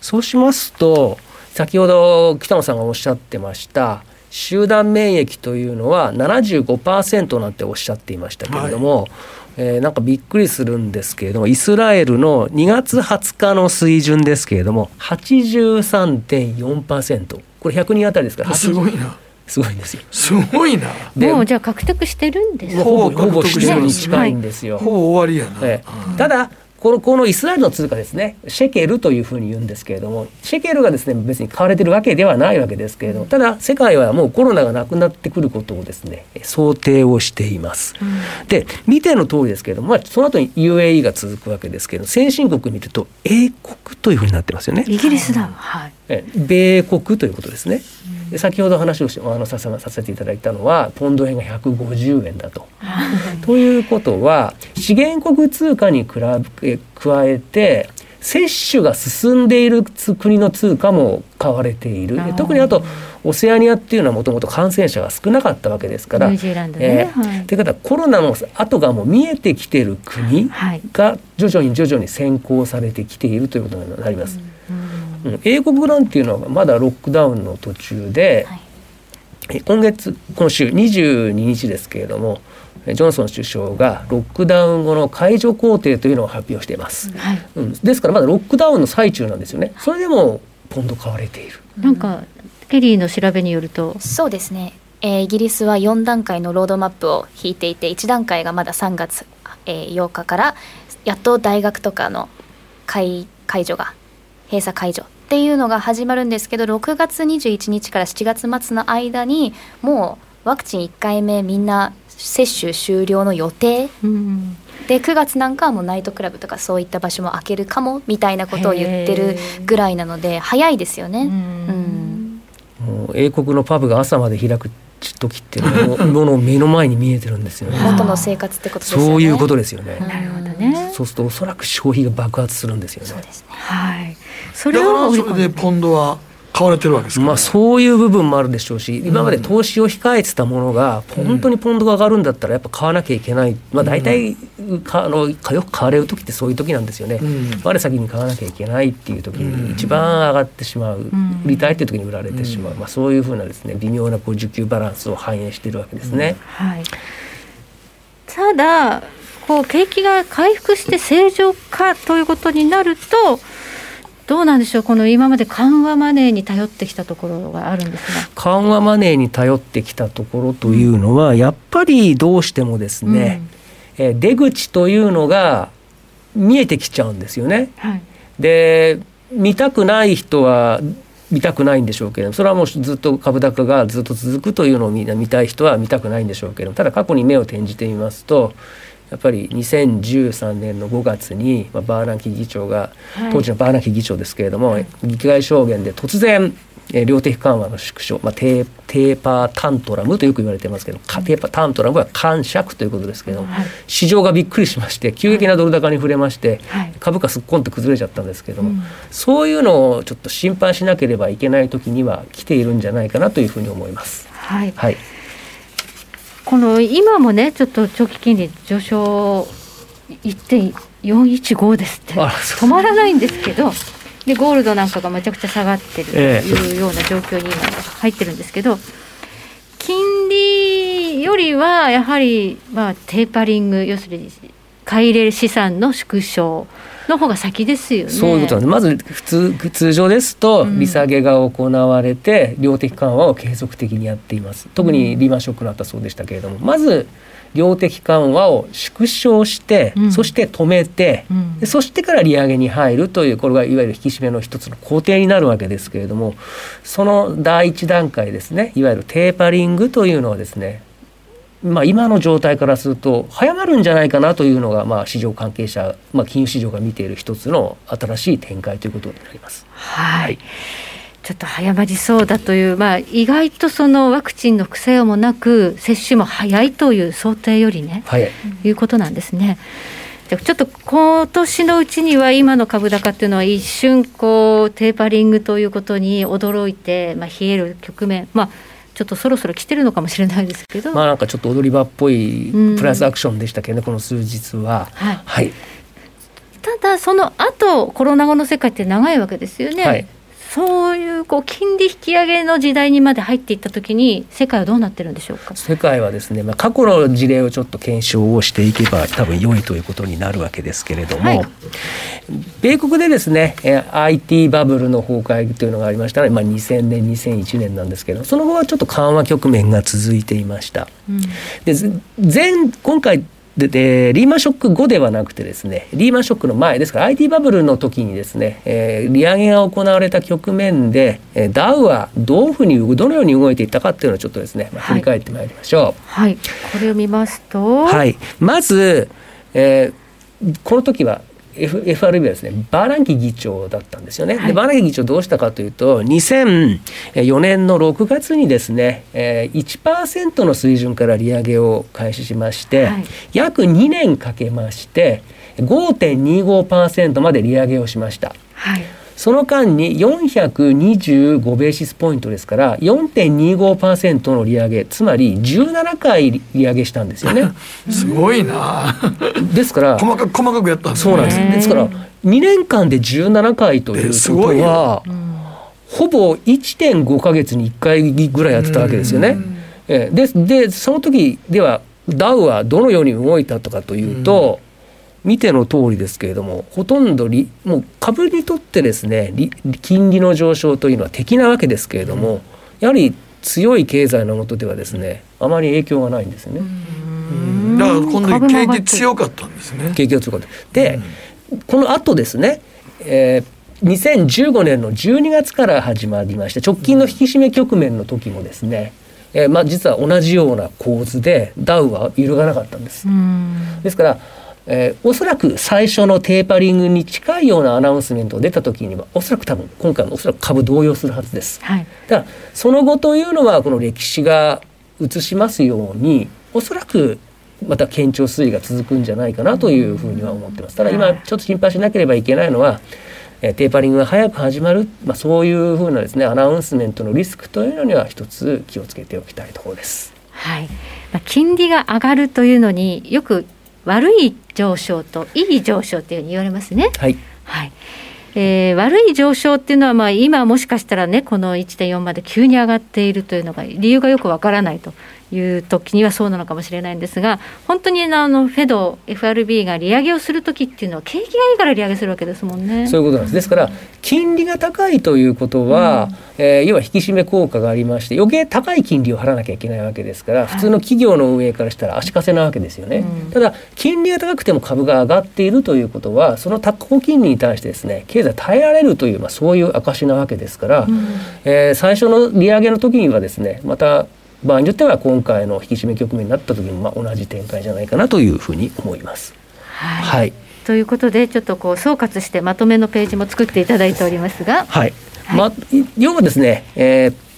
S4: そうしますと先ほど北野さんがおっしゃってました集団免疫というのは75%なんておっしゃっていましたけれども、えーなんかびっくりするんですけれどもイスラエルの2月20日の水準ですけれども83.4%これ100人あたりですから
S1: あすごいな。
S4: すごいんですよ。
S1: すごいな。
S4: で
S2: もうじゃあ獲得してるんですね
S4: ほぼほぼ
S1: 獲得して
S4: 必要に近いんですよ。
S1: ほぼ終わりやな、
S4: ええ。ただこのこのイスラエルの通貨ですねシェケルというふうに言うんですけれどもシェケルがですね別に買われてるわけではないわけですけれどもただ世界はもうコロナがなくなってくることをですね想定をしています。で見ての通りですけれども、まあ、その後に UAE が続くわけですけれども先進国見ると英国というふうになってますよね。
S2: イギリスだはい
S4: え米国ということですね。で先ほど話をしあのさせさせていただいたのはポンド円が150円だと。ということは資源国通貨に比べ加えて接種が進んでいるつ国の通貨も買われている特にあとオセアニアっていうのはもともと感染者が少なかったわけですから。
S2: ニュージーランドね、
S4: えー
S2: はい
S4: ということはコロナの後がもう見えてきている国
S2: はい
S4: が徐々に徐々に先行されてきているということになります。うん英国なんていうのはまだロックダウンの途中で、
S3: はい。
S4: え今月今週22日ですけれどもえジョンソン首相がロックダウン後の解除工程というのを発表しています、
S2: はい。
S4: うん、ですからまだロックダウンの最中なんですよね。それでもポンド買われている。
S2: なんかケリーの調べによると。
S3: そうですね、えーイギリスは4段階のロードマップを引いていて1段階がまだ3月、えー8日からやっと大学とかの解解除が閉鎖解除っていうのが始まるんですけど6月21日から7月末の間にもうワクチン1回目みんな接種終了の予定。
S2: うん
S3: で9月なんかはもうナイトクラブとかそういった場所も開けるかもみたいなことを言ってるぐらいなので早いですよね。うん
S4: 英国のパブが朝まで開く時っていうのもものを目の前に見えてるんですよね。
S3: 元の生活ってことですよね。
S4: そういうことですよね、
S2: なるほどね。
S4: そうするとおそらく消費が爆発するんですよね。
S3: そうですね。
S2: はい。それ
S1: だから
S2: を織り込んで
S1: それでポンドは買われてるわけですか。ら、
S4: まあそういう部分もあるでしょうし今まで投資を控えてたものが本当にポンドが上がるんだったらやっぱ買わなきゃいけない、まあ、大体かあのよく買われる時ってそういう時なんですよね、
S1: ん
S4: 我先に買わなきゃいけないっていう時に一番上がってしまう、
S2: ん
S4: 売りたいっていう時に売られてしまう、まあ、そういうふうなですね微妙なこう需給バランスを反映しているわけですね。
S2: はい、ただこう景気が回復して正常化ということになるとどうなんでしょうこの今まで緩和マネーに頼ってきたところがあるんですが。
S4: 緩和マネーに頼ってきたところというのは、やっぱりどうしてもですね、えー出口というのが見えてきちゃうんですよね。
S2: はい。
S4: で見たくない人は見たくないんでしょうけれどもそれはもうずっと株高がずっと続くというのをみんな見たい人は見たくないんでしょうけれどもただ過去に目を転じてみますとやっぱり2013年の5月に、まあ、バーナンキ議長が、
S2: はい。
S4: 当時のバーナンキ議長ですけれども、議会証言で突然えー量的緩和の縮小、まあ、テーテーパータントラムとよく言われてますけど、かテーパータントラムは感触ということですけども、
S2: はい。
S4: 市場がびっくりしまして急激なドル高に触れまして、
S2: はい。
S4: 株価すっこんって崩れちゃったんですけども、
S2: うん。
S4: そういうのをちょっと心配しなければいけない時には来ているんじゃないかなというふうに思います。
S2: はい、
S4: はい、
S2: この今もねちょっと長期金利上昇1.415ですって。止まらないんですけどでゴールドなんかがめちゃくちゃ下がってると
S4: ええ
S2: いうような状況に今入ってるんですけど金利よりはやはりまあテーパリング要するに買い入れ資産の縮小の方が先ですよね。
S4: そういうことなんです。まず普通通常ですと利下げが行われて量的緩和を継続的にやっています。特にリーマンショックのあったそうでしたけれども、まず量的緩和を縮小して、
S2: うん。
S4: そして止めて、
S2: うん。
S4: でそしてから利上げに入るというこれがいわゆる引き締めの一つの工程になるわけですけれどもその第一段階ですねいわゆるテーパリングというのはですねまあ、今の状態からすると早まるんじゃないかなというのが、まあ、市場関係者、まあ、金融市場が見ている一つの新しい展開ということになります。
S2: はい、ちょっと早まりそうだという、まあ、意外とそのワクチンの副作用もなく、接種も早いという想定よりね、
S4: はい、
S2: いうことなんですね。じゃあちょっと今年のうちには今の株高っていうのは一瞬こうテーパリングということに驚いて、まあ、冷える局面、まあ、ちょっとそろそろ来てるのかもしれないですけど、
S4: まあなんかちょっと踊り場っぽい
S2: うん
S4: プラスアクションでしたけどね、この数日は。
S2: はい、
S4: はい、
S2: ただその後コロナ後の世界って長いわけですよね。
S4: はい
S2: そういうこう金利引き上げの時代にまで入っていったときに世界はどうなってるんでしょうか？
S4: 世界はですね、まあ、過去の事例をちょっと検証をしていけば多分良いということになるわけですけれども、
S2: はい
S4: 米国でですねえー IT バブルの崩壊というのがありましたら、まあ、2000年2001年なんですけどその後はちょっと緩和局面が続いていました。
S2: うん
S4: でず前今回ででリーマンショック後ではなくてですねリーマンショックの前ですから IT バブルの時にですね、えー利上げが行われた局面で、えーダウはどういうふうにどのように動いていったかっていうのをちょっとですね、まあ、振り返ってまいりましょう。
S2: はい、これを見ますと、
S4: はい、まず、えーこの時は F FRB はですねバーランキ議長だったんですよね。
S2: はい
S4: でバーランキ議長どうしたかというと2004年の6月にですね、えー、1%の水準から利上げを開始しまして、
S2: はい
S4: 約2年かけまして5.25%まで利上げをしました。
S2: はい、
S4: その間に425ベーシスポイントですから4.25%の利上げつまり17回利上げしたんですよね。
S1: すごいな
S4: ですから
S1: 細かく細かくやったんです
S4: そうなんです。ですから2年間で17回ということはほぼ1.5ヶ月に1回ぐらいやってたわけですよね。ええででその時ではダウはどのように動いたとかというと、見ての通りですけれどもほとんど利もう株にとってですね利金利の上昇というのは敵なわけですけれども、やはり強い経済の下ではですねあまり影響がないんですよね。
S1: だから今度景気強かったんですね
S4: 景気が強かった。で、この後ですね、えー2015年の12月から始まりまして直近の引き締め局面の時もですね、えーまあ、実は同じような構図でダウは揺るがなかったんです。
S2: うん
S4: ですから、えーおそらく最初のテーパリングに近いようなアナウンスメントが出た時にはおそらく多分今回もおそらく株動揺するはずです。
S2: はい、
S4: だからその後というのはこの歴史が映しますようにおそらくまた堅調推移が続くんじゃないかなというふうには思ってます。ただ今ちょっと心配しなければいけないのはえーテーパリングが早く始まる、まあ、そういうふうなですねアナウンスメントのリスクというのには一つ気をつけておきたいところです。
S2: はいまあ、金利が上がるというのによく悪い上昇といい上昇というふうに言われますね。
S4: はい。
S2: はい。えー悪い上昇っていうのは、まあ、今もしかしたらねこの1.4まで急に上がっているというのが理由がよくわからないという時にはそうなのかもしれないんですが本当にあのフェド FRB が利上げをする時っていうのは景気がいいから利上げするわけですもんね。
S4: そういうことなんです。ですから金利が高いということは、えー要は引き締め効果がありまして余計高い金利を払わなきゃいけないわけですから、普通の企業の運営からしたら足かせなわけですよね。
S2: うん
S4: ただ金利が高くても株が上がっているということはその高金利に対してですね経済耐えられるという、まあ、そういう証なわけですから、えー最初の利上げの時にはですねまた場合によっては今回の引き締め局面になった時もまあ同じ展開じゃないかなというふうに思います。
S2: はい
S4: はい
S2: ということでちょっとこう総括してまとめのページも作っていただいておりますが、
S4: はい。ま、要はですね、えー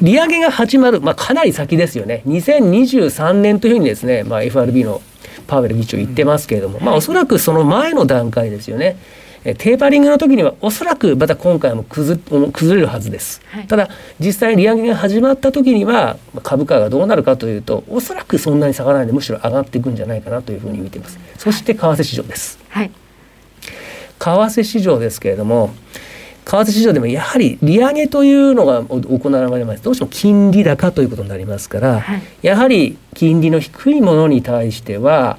S4: 利上げが始まる、まあ、かなり先ですよね。2023年というふうにですね、まあ、FRB のパウエル議長言ってますけれども、まあ、おそらくその前の段階ですよね。えーテーパリングの時にはおそらくまた今回も崩崩れるはずです、
S2: はい。
S4: ただ実際に利上げが始まった時にはまあ株価がどうなるかというとおそらくそんなに下がらない。でむしろ上がっていくんじゃないかなというふうに見ています。そして為替市場です。
S2: はい。
S4: 為替市場ですけれども為替市場でもやはり利上げというのが行われます。どうしても金利高ということになりますから、
S2: はい。
S4: やはり金利の低いものに対しては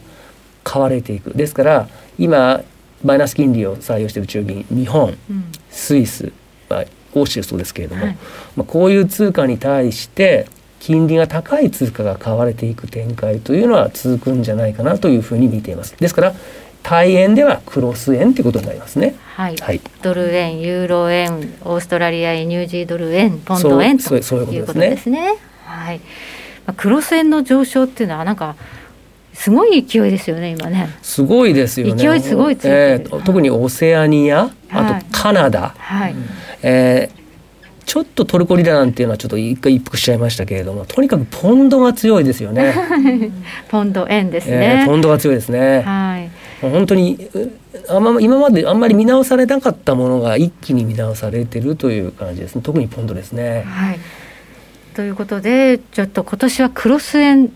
S4: 買われていく。ですから今マイナス金利を採用している中銀日本、スイス、まあ、欧州そうですけれども、
S2: はい
S4: まあ、こういう通貨に対して金利が高い通貨が買われていく展開というのは続くんじゃないかなというふうに見ています。ですから対円ではクロス円ということになりますね。
S2: はい、
S4: はい
S2: ドル円、ユーロ円、オーストラリア円、ニュージードル円、ポンド円と
S4: そうそういう
S2: いうことと
S4: こですね
S2: ですね。はい。まあクロス円の上昇っていうのはなんかすごい勢いですよね今ね。
S4: すごいですよね。
S2: 勢いすごい
S4: えー特にオセアニア、あ
S2: はい
S4: とカナダ、
S2: はい。
S4: えーちょっとトルコリラなんていうのはちょっと一回一服しちゃいましたけれども、とにかくポンドが強いですよね。
S2: ポンド円です
S4: え
S2: ね
S4: ー。ポンドが強いですね。
S2: はい。
S4: 本当にうあんま今まであんまり見直されなかったものが一気に見直されてるという感じですね。特にポンドですね。
S2: はい。ということでちょっと今年はクロス円、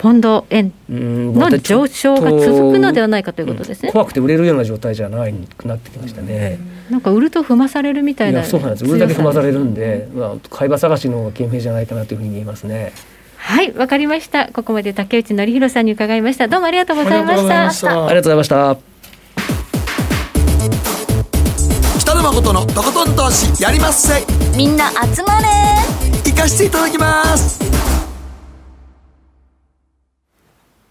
S2: ポンド円
S4: うん
S2: の上昇が続くのではないかということですね。
S4: 怖くて売れるような状態じゃないくなってきましたね。
S2: なんか売ると踏まされるみたいな。
S4: いやそうなんです。売るだけ踏まされるんで、まあ買い場探しの方が賢明じゃないかなというふうに見えますね。
S2: はい、わかりました。ここまで竹内則弘さんに伺いました。どうもありがとうございました。
S1: ありがとうございました
S4: ありがとうございました。
S1: 北野誠のとことん投資やりまっせ
S6: みんな集まれ
S1: 行かしていただきます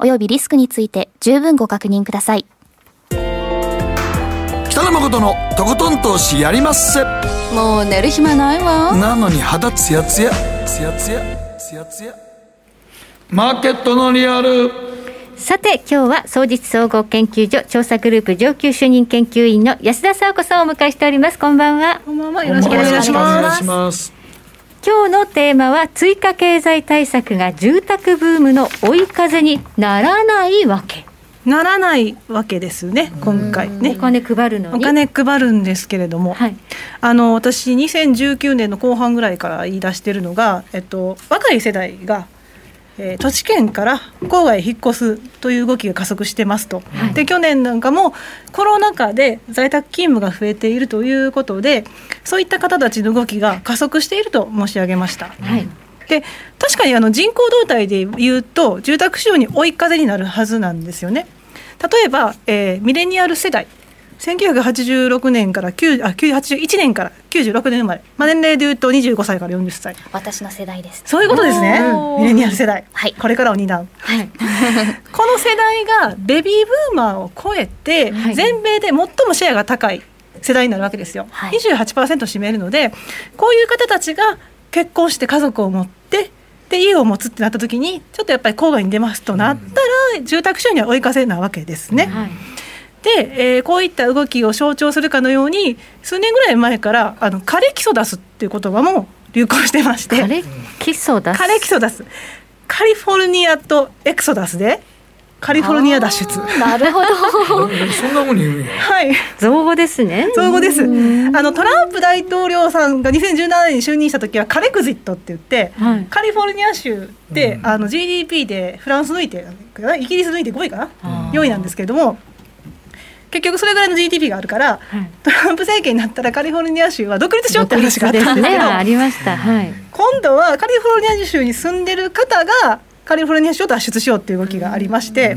S3: 及びリスクについて十分ご確認ください。
S1: 北野誠のとことん投資やりまっせ。
S7: もう寝る暇ないわ。
S1: なのに肌ツヤツヤ。ツヤツヤ。ツヤツヤ。マーケットのリアル。
S2: さて今日は総実総合研究所調査グループ上級主任研究員の安田沙子さんをお迎えしております。こんばんは。
S9: こんばんは。よろしくお願いし
S1: お願い
S9: ます。
S2: 今日のテーマは追加経済対策が住宅ブームの追い風にならないわけ
S9: ならないわけですね。今回
S2: お
S9: ね。
S2: 金配るのに
S9: お金配るんですけれども、
S2: はい
S9: あの私2019年の後半ぐらいから言い出してるのが、えっと若い世代が、えー土地圏から郊外へ引っ越すという動きが加速してますと、で去年なんかもコロナ禍で在宅勤務が増えているということでそういった方たちの動きが加速していると申し上げました。
S2: はい
S9: で確かにあの人口動態で言うと住宅市場に追い風になるはずなんですよね。例えば、えーミレニアル世代1986年から9あ81年から96年生まれ、まあ、年齢で言うと25歳から40歳。
S3: 私の世代です。
S9: そういうことですね。ミレニアル世代、
S3: はい。
S9: これからを担う
S2: はい。
S9: この世代がベビーブーマーを超えて、
S2: はい。
S9: 全米で最もシェアが高い世代になるわけですよ、
S3: はい。
S9: 28%占めるのでこういう方たちが結婚して家族を持ってで家を持つってなった時にちょっとやっぱり郊外に出ますとなったら、住宅収入は追い風なわけですね。
S2: はい
S9: で、えーこういった動きを象徴するかのように数年ぐらい前からあのカレキソダスっていう言葉も流行してまして。
S2: カレキソダス？
S9: カレキソダス。カリフォルニアとエクソダスでカリフォルニア脱出。
S3: なるほど。
S1: そんなふうに言うんや。
S9: はい。
S2: 造語ですね。
S9: 造語です。あのトランプ大統領さんが2017年に就任した時はカレクジットって言って、
S2: はい。
S9: カリフォルニア州で、あの GDP でフランス抜いてイギリス抜いて5位かな？4位なんですけれども結局それぐらいの GDP があるから、
S2: はい。
S9: トランプ政権になったらカリフォルニア州は独立しようって
S2: 独
S9: 話があったんですけど
S2: ねありました。はい。
S9: 今度はカリフォルニア州に住んでる方がカリフォルニア州を脱出しようっていう動きがありまして、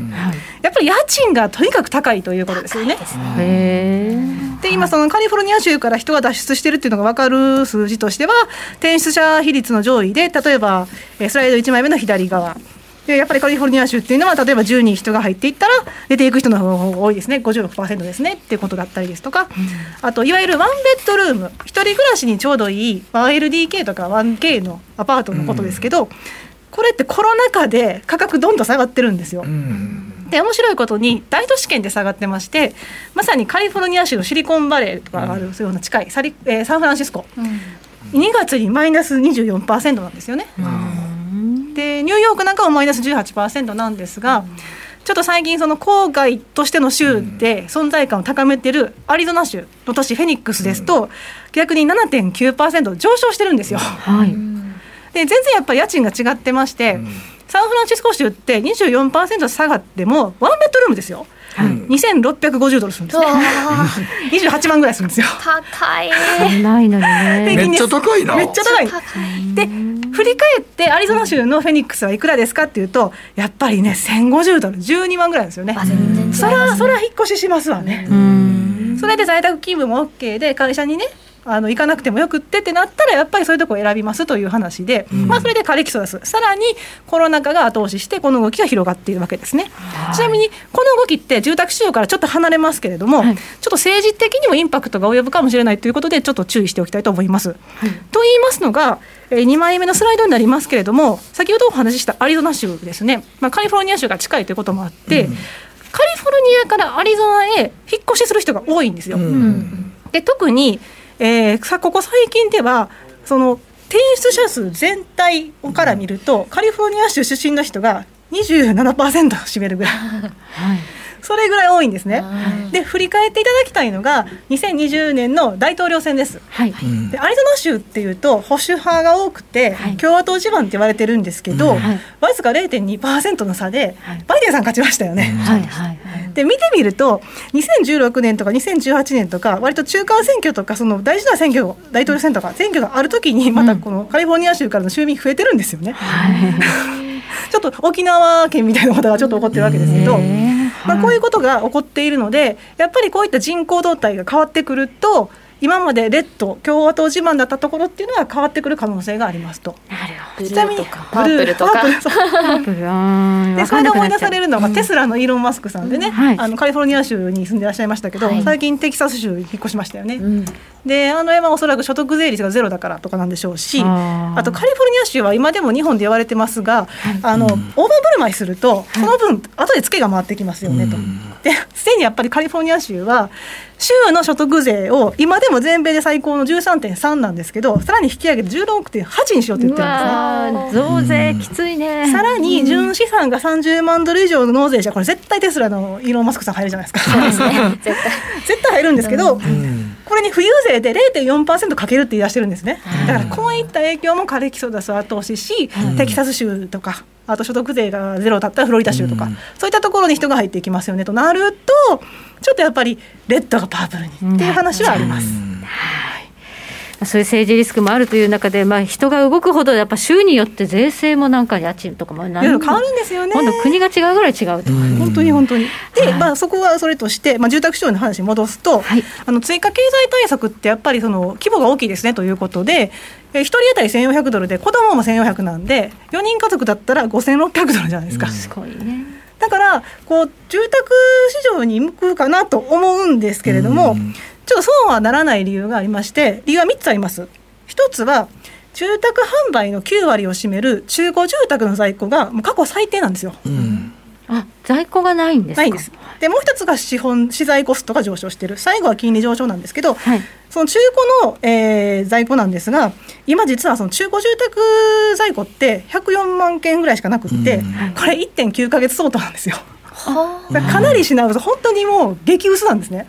S9: やっぱり家賃がとにかく高いということですよね。
S2: へえ
S9: で今そのカリフォルニア州から人が脱出してるっていうのが分かる数字としては転出者比率の上位で例えばえースライド1枚目の左側。でやっぱりカリフォルニア州っていうのは例えば10人人が入っていったら出ていく人の方が多いですね。56%ですね。っていうことだったりですとか、あといわゆるワンベッドルーム。一人暮らしにちょうどいい 1LDK とか 1K のアパートのことですけど、これってコロナ禍で価格どんどん下がってるんですよ。で面白いことに大都市圏で下がってましてまさにカリフォルニア州のシリコンバレーとかがあるような近いサリ、えーサンフランシスコ、2月にマイナス24%なんですよね。でニューヨークなんかはマイナス18%なんですが、ちょっと最近その郊外としての州で存在感を高めてるアリゾナ州の都市フェニックスですと、逆に7.9%上昇してるんですよ。
S2: はい。
S9: で全然やっぱり家賃が違ってまして、サンフランシスコ州って24%下がってもワンベッドルームですよ、2650ドルするんですね。28万ぐらいするんですよ。
S3: 高い。
S2: ないのにね。
S1: めっちゃ高いな。
S9: めっちゃ高い。で振り返ってアリゾナ州のフェニックスはいくらですかっていうとやっぱりね1050ドル。12万ぐらいですよね。そらそら引っ越ししますわね。それで在宅勤務も OK で会社にねあの行かなくてもよくってってなったらやっぱりそういうとこを選びますという話で、まあそれでカリキソダス。さらにコロナ禍が後押ししてこの動きが広がっているわけですね、ちなみにこの動きって住宅市場からちょっと離れますけれども、ちょっと政治的にもインパクトが及ぶかもしれないということでちょっと注意しておきたいと思います。と言いますのが、え2枚目のスライドになりますけれども先ほどお話ししたアリゾナ州ですね、まあ、カリフォルニア州が近いということもあって、カリフォルニアからアリゾナへ引っ越しする人が多いんですよ。で特に、えーさここ最近ではその転出者数全体から見ると、カリフォルニア州出身の人が27%を占めるぐらい。それぐらい多いんですね。で振り返っていただきたいのが2020年の大統領選です。
S2: はい。
S9: でアリゾナ州っていうと保守派が多くて、共和党地盤って言われてるんですけど、
S2: はい
S9: わずか0.2%の差で、バイデンさん勝ちましたよね。
S2: はい。はい。
S9: で見てみると2016年とか2018年とか割と中間選挙とかその大事な選挙大統領選とか選挙がある時にまたこのカリフォルニア州からの州民増えてるんですよね。ちょっと沖縄県みたいなことがちょっと起こってるわけですけど、まあ、こういうことが起こっているのでやっぱりこういった人口動態が変わってくると今までレッド共和党自慢だったところっていうのは変わってくる可能性がありますと。
S3: ブル
S9: ちなみに
S3: パープルとか。
S9: でそれで思い出されるのが、
S2: う。ん
S9: テスラのイーロン・マスクさんでね、
S2: はい。
S9: あのカリフォルニア州に住んでいらっしゃいましたけど、
S3: はい。
S9: 最近テキサス州に引っ越しましたよね。
S3: うん。
S9: であの山はおそらく所得税率がゼロだからとかなんでしょうし
S2: あ。
S9: とカリフォルニア州は今でも日本で言われてますが、あのオーバーブルマイするとその分後でツケが回ってきますよねと。ですでにやっぱりカリフォルニア州は州の所得税を今でも全米で最高の13.3なんですけどさらに引き上げて16.8にしようって言
S2: う
S9: ってるんですね。
S2: 増税きついね。
S9: さらに純資産が30万ドル以上の納税者これ絶対テスラのイーロン・マスクさん入るじゃないですか。
S3: 絶対
S9: 絶対入るんですけど、これに富裕税で0.4%かけるって言い出してるんですね。だからこういった影響もカレキソダスは後押しし、テキサス州とか、あと所得税がゼロだったらフロリダ州とか、そういったところに人が入っていきますよね。となると、ちょっとやっぱりレッドがパープルにっていう話はあります。
S2: そういう政治リスクもあるという中で、まあ、人が動くほどやっぱ州によって税制もなんか家賃とかも
S9: いろいろ変わるんですよね。
S2: 今度国が違うぐらい違うとか、
S9: 本当に本当に。で、まあ、そこはそれとして、まあ、住宅市場の話に戻すと、あの追加経済対策ってやっぱりその規模が大きいですねということで、えー、1人当たり1400ドルで子供も1400なんで4人家族だったら5600ドルじゃないですか。
S2: すごいね。
S9: だからこう住宅市場に向くかなと思うんですけれども、ちょっとそうはならない理由がありまして理由は3つあります。一つは住宅販売の9割を占める中古住宅の在庫がもう過去最低なんですよ。
S2: あ在庫がないんですか？
S9: ないんです。でもう一つが資本資材コストが上昇している最後は金利上昇なんですけど、その中古の、えー在庫なんですが今実はその中古住宅在庫って104万件ぐらいしかなくって、これ1.9か月相当なんですよ。だかなり品薄本当にもう激薄なんですね。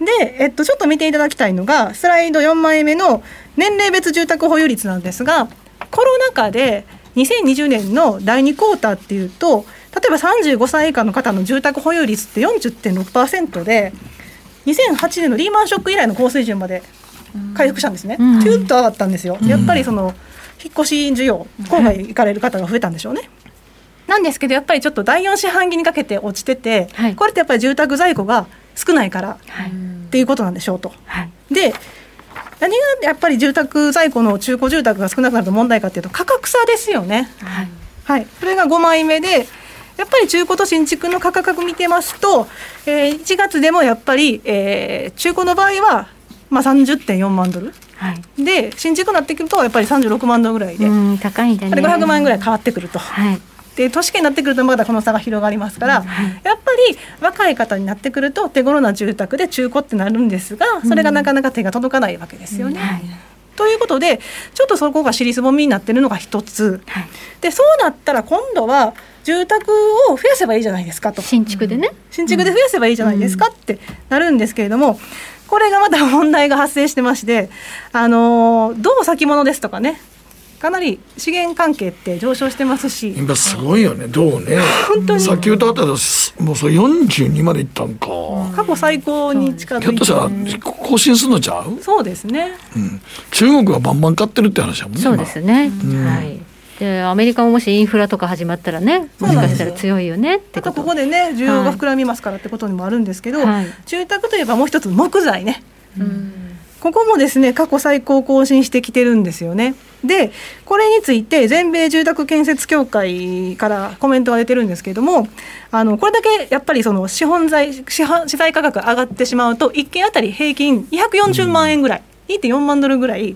S9: で、えっと、ちょっと見ていただきたいのがスライド4枚目の年齢別住宅保有率なんですがコロナ禍で2020年の第2クォーターっていうと例えば35歳以下の方の住宅保有率って40.6%で2008年のリーマンショック以来の高水準まで回復したんですね。
S2: うん
S9: キュッと上がったんですよ。やっぱりその引っ越し需要郊外行かれる方が増えたんでしょうね。なんですけどやっぱりちょっと第4四半期にかけて落ちてて、これってやっぱり住宅在庫が少ないからっていうことなんでしょうと。で何がやっぱり住宅在庫の中古住宅が少なくなると問題かっていうと価格差ですよね。はい、それが5枚目でやっぱり中古と新築の価格見てますと、えー、1月でもやっぱり、えー、中古の場合は、まあ、30.4万ドル、
S2: はい、
S9: で新築になってくるとやっぱり36万ドルぐらいで、
S2: うん高いんだね。
S9: あれ500万円ぐらい変わってくると。
S2: はい
S9: で都市圏になってくるとまだこの差が広がりますから、やっぱり若い方になってくると手頃な住宅で中古ってなるんですがそれがなかなか手が届かないわけですよね。
S2: はい。
S9: ということでちょっとそこが尻すぼみになってるのが一つ、
S2: はい。
S9: でそうなったら今度は住宅を増やせばいいじゃないですかと。
S2: 新築でね、
S9: 新築で増やせばいいじゃないですかってなるんですけれども、これがまた問題が発生してまして、あのー、銅先物ですとかねかなり資源関係って上昇してますし。
S1: 今すごいよね。どうね。
S9: 本当に。
S1: さっき歌ったらもうそれ42までいったんか、
S9: 過去最高に近づい
S1: ひょっとしたら
S9: て
S1: 更新するのちゃう、
S9: そうですね。
S1: うん、中国はバンバン買ってるって話だもんね
S2: そうですね、
S1: うん。
S2: はい。でアメリカももしインフラとか始まったらねもしかしたら強いよねってこ
S9: あとことこでね需要が膨らみますからってことにもあるんですけど、
S2: はい。
S9: 住宅といえばもう一つ木材ね。
S3: うん
S9: ここもですね過去最高更新してきてるんですよね。でこれについて全米住宅建設協会からコメントが出てるんですけれどもあのこれだけやっぱりその資本財資本資材価格上がってしまうと1軒あたり平均240万円ぐらい、2.4万ドルぐらい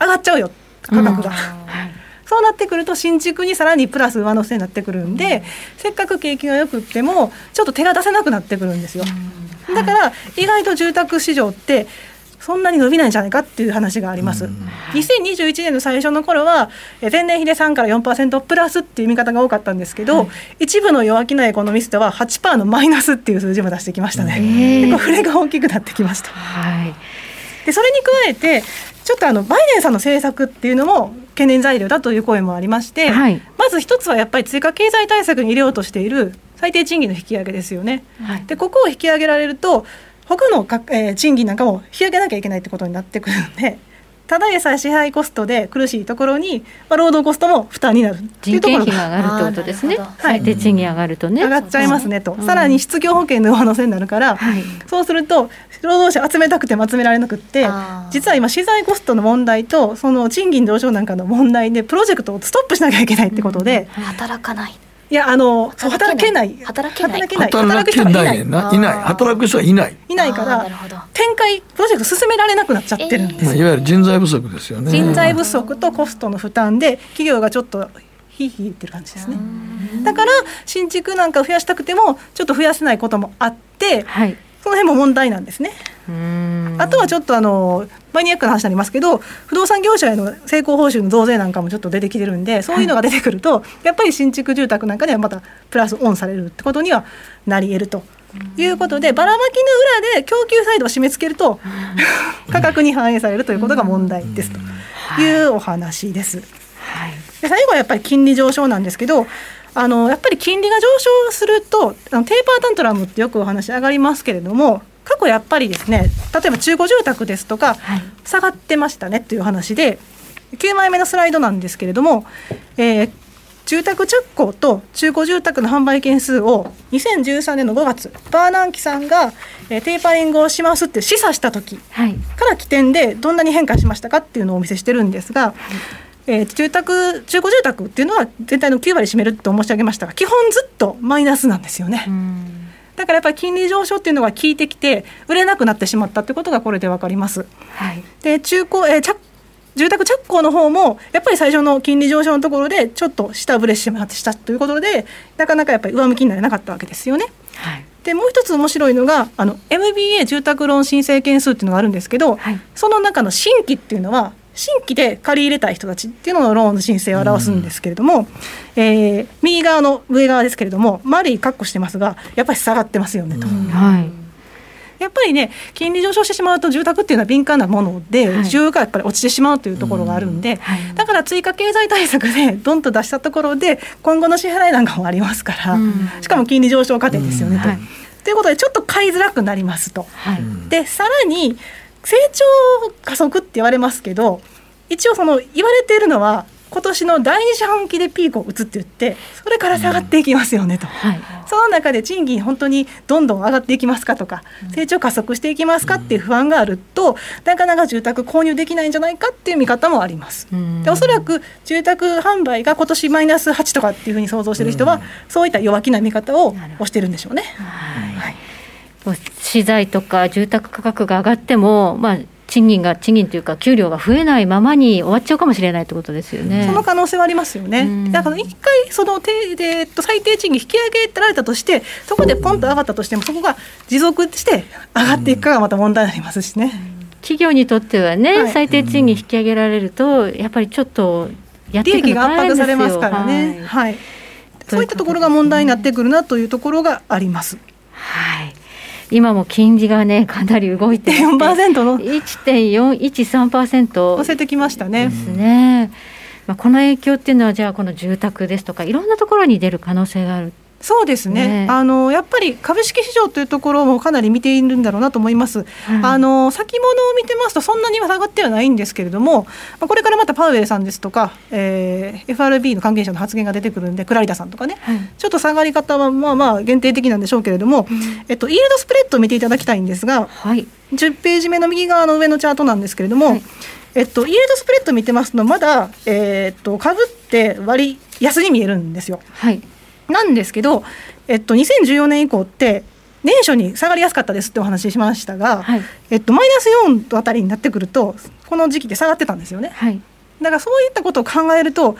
S9: 上がっちゃうよ価格が。そうなってくると新築にさらにプラス上乗せになってくるんで、せっかく景気が良くってもちょっと手が出せなくなってくるんですよ。だから意外と住宅市場ってそんなに伸びないんじゃないかっていう話があります。2021年の最初の頃はえ前年比で3から4%プラスっていう見方が多かったんですけど、一部の弱気なエコノミストは8%のマイナスっていう数字も出してきましたね。
S2: へー
S9: でこれが大きくなってきました。
S2: はい
S9: でそれに加えてちょっとあのバイデンさんの政策っていうのも懸念材料だという声もありまして、
S2: はい
S9: まず一つはやっぱり追加経済対策に入れようとしている最低賃金の引き上げですよね。
S2: はい
S9: でここを引き上げられると他のか、えー賃金なんかも引き上げなきゃいけないってことになってくるんで ただでさえ支配コストで苦しいところに、まあ、労働コストも負担になるっていう
S2: 人件
S9: ところが
S2: 費が上がるってことですね。
S3: あーなるほど。
S2: 最低賃金上がるとね。
S9: 上がっちゃいますねと、
S2: うん
S9: さらに失業保険の上乗せになるから、
S2: はい。
S9: そうすると労働者集めたくても集められなくって実は今資材コストの問題とその賃金上昇なんかの問題でプロジェクトをストップしなきゃいけないってことで、
S3: 働かない
S9: いやあの働けな
S3: 働けない。い。働けない。
S9: 働けない。
S1: 働けないない。ない。働く人はいない、
S9: いないから展開プロジェクト進められなくなっちゃってるんです
S1: まあ、いわゆる人材不足ですよね。
S9: 人材不足とコストの負担で企業がちょっとヒーヒー言ってる感じですね。だから新築なんかを増やしたくてもちょっと増やせないこともあって
S2: はい
S9: その辺も問題なんですね。あとはちょっとあのマニアックな話になりますけど不動産業者への成功報酬の増税なんかもちょっと出てきてるんでそういうのが出てくると、やっぱり新築住宅なんかではまたプラスオンされるってことにはなり得るということでばらまきの裏で供給サイドを締め付けると価格に反映されるということが問題ですというお話です。
S2: はい
S9: で最後はやっぱり金利上昇なん。ですけどあのやっぱり金利が上昇するとあのテーパータントラムってよくお話上がりますけれども過去やっぱりですね例えば中古住宅ですとか、
S2: はい。
S9: 下がってましたねっていう話で9枚目のスライドなんですけれども、えー住宅着工と中古住宅の販売件数を2013年の5月バーナンキさんが、えーテーパリングをしますって示唆した時
S2: はい。
S9: から起点でどんなに変化しましたかっていうのをお見せしてるんですが、えー住宅中古住宅っていうのは全体の9割占めると申し上げましたが基本ずっとマイナスなんですよね。だからやっぱり金利上昇っていうのが効いてきて売れなくなってしまったってことがこれでわかります。
S2: はい
S9: で中古、えー着住宅着工の方もやっぱり最初の金利上昇のところでちょっと下振れしてしましたということでなかなかやっぱり上向きになれなかったわけですよね。
S2: はい
S9: でもう一つ面白いのがあの MBA 住宅ローン申請件数っていうのがあるんですけど、
S2: はい
S9: その中の新規っていうのは新規で借り入れたい人たちっていうののローンの申請を表すんですけれども、えー右側の上側ですけれども丸いカッコしてますがやっぱり下がってますよねと。
S2: はい。
S9: やっぱりね金利上昇してしまうと住宅っていうのは敏感なもので、
S2: はい。
S9: 需要がやっぱり落ちてしまうというところがあるんで、
S2: はい。
S9: だから追加経済対策でどんと出したところで今後の支払いなんかもありますから、
S2: うん。
S9: しかも金利上昇過程ですよね、と。
S2: はい。
S9: ということでちょっと買いづらくなりますと。
S2: はい。
S9: でさらに成長加速って言われますけど一応その言われているのは今年の第二四半期でピークを打つって言ってそれから下がっていきますよねと。
S2: はい。
S9: その中で賃金本当にどんどん上がっていきますかとか成長加速していきますかっていう不安があるとなかなか住宅購入できないんじゃないかっていう見方もあります。でおそらく住宅販売が今年マイナス8とかっていうふうに想像してる人はそういった弱気な見方を押してるんでしょうね。
S2: はい資材とか住宅価格が上がっても、まあ、賃金が賃金というか給料が増えないままに終わっちゃうかもしれないってことですよね。
S9: その可能性はありますよね。だから一回その低で、えっと、最低賃金引き上げられたとしてそこでポンと上がったとしてもそこが持続して上がっていくかがまた問題になりますしね。
S2: 企業にとってはね、はい、最低賃金引き上げられるとやっぱりちょっとやっていくの大変ですよ。
S9: 利益が圧迫されますからね。はい、はい、そういったところが問題になってくるなというところがあります。
S2: はい。今も金利がねかなり動いて
S9: 4%の
S2: ？1.413%
S9: 乗せてきましたね。
S2: ですね。まあこの影響っていうのはじゃあこの住宅ですとかいろんなところに出る可能性がある。
S9: そうですね、ね、あのやっぱり株式市場というところもかなり見ているんだろうなと思います、はい、あの先物を見てますとそんなには下がってはないんですけれどもこれからまたパウエルさんですとか、えー、FRB の関係者の発言が出てくるんでクラリダさんとかね、はい、ちょっと下がり方はまあまあ限定的なんでしょうけれども、うん、えっと、イールドスプレッドを見ていただきたいんですが、はい、10ページ目の右側の上のチャートなんですけれども、はい。えっと、イールドスプレッド見てますとまだ、えー、っと株って割安に見えるんですよ。
S2: はい
S9: なんですけど、えっと、2014年以降って年初に下がりやすかったですってお話ししましたが、はい、えっと、マイナス4あたりになってくるとこの時期で下がってたんですよね。
S2: はい、
S9: だからそういったことを考えると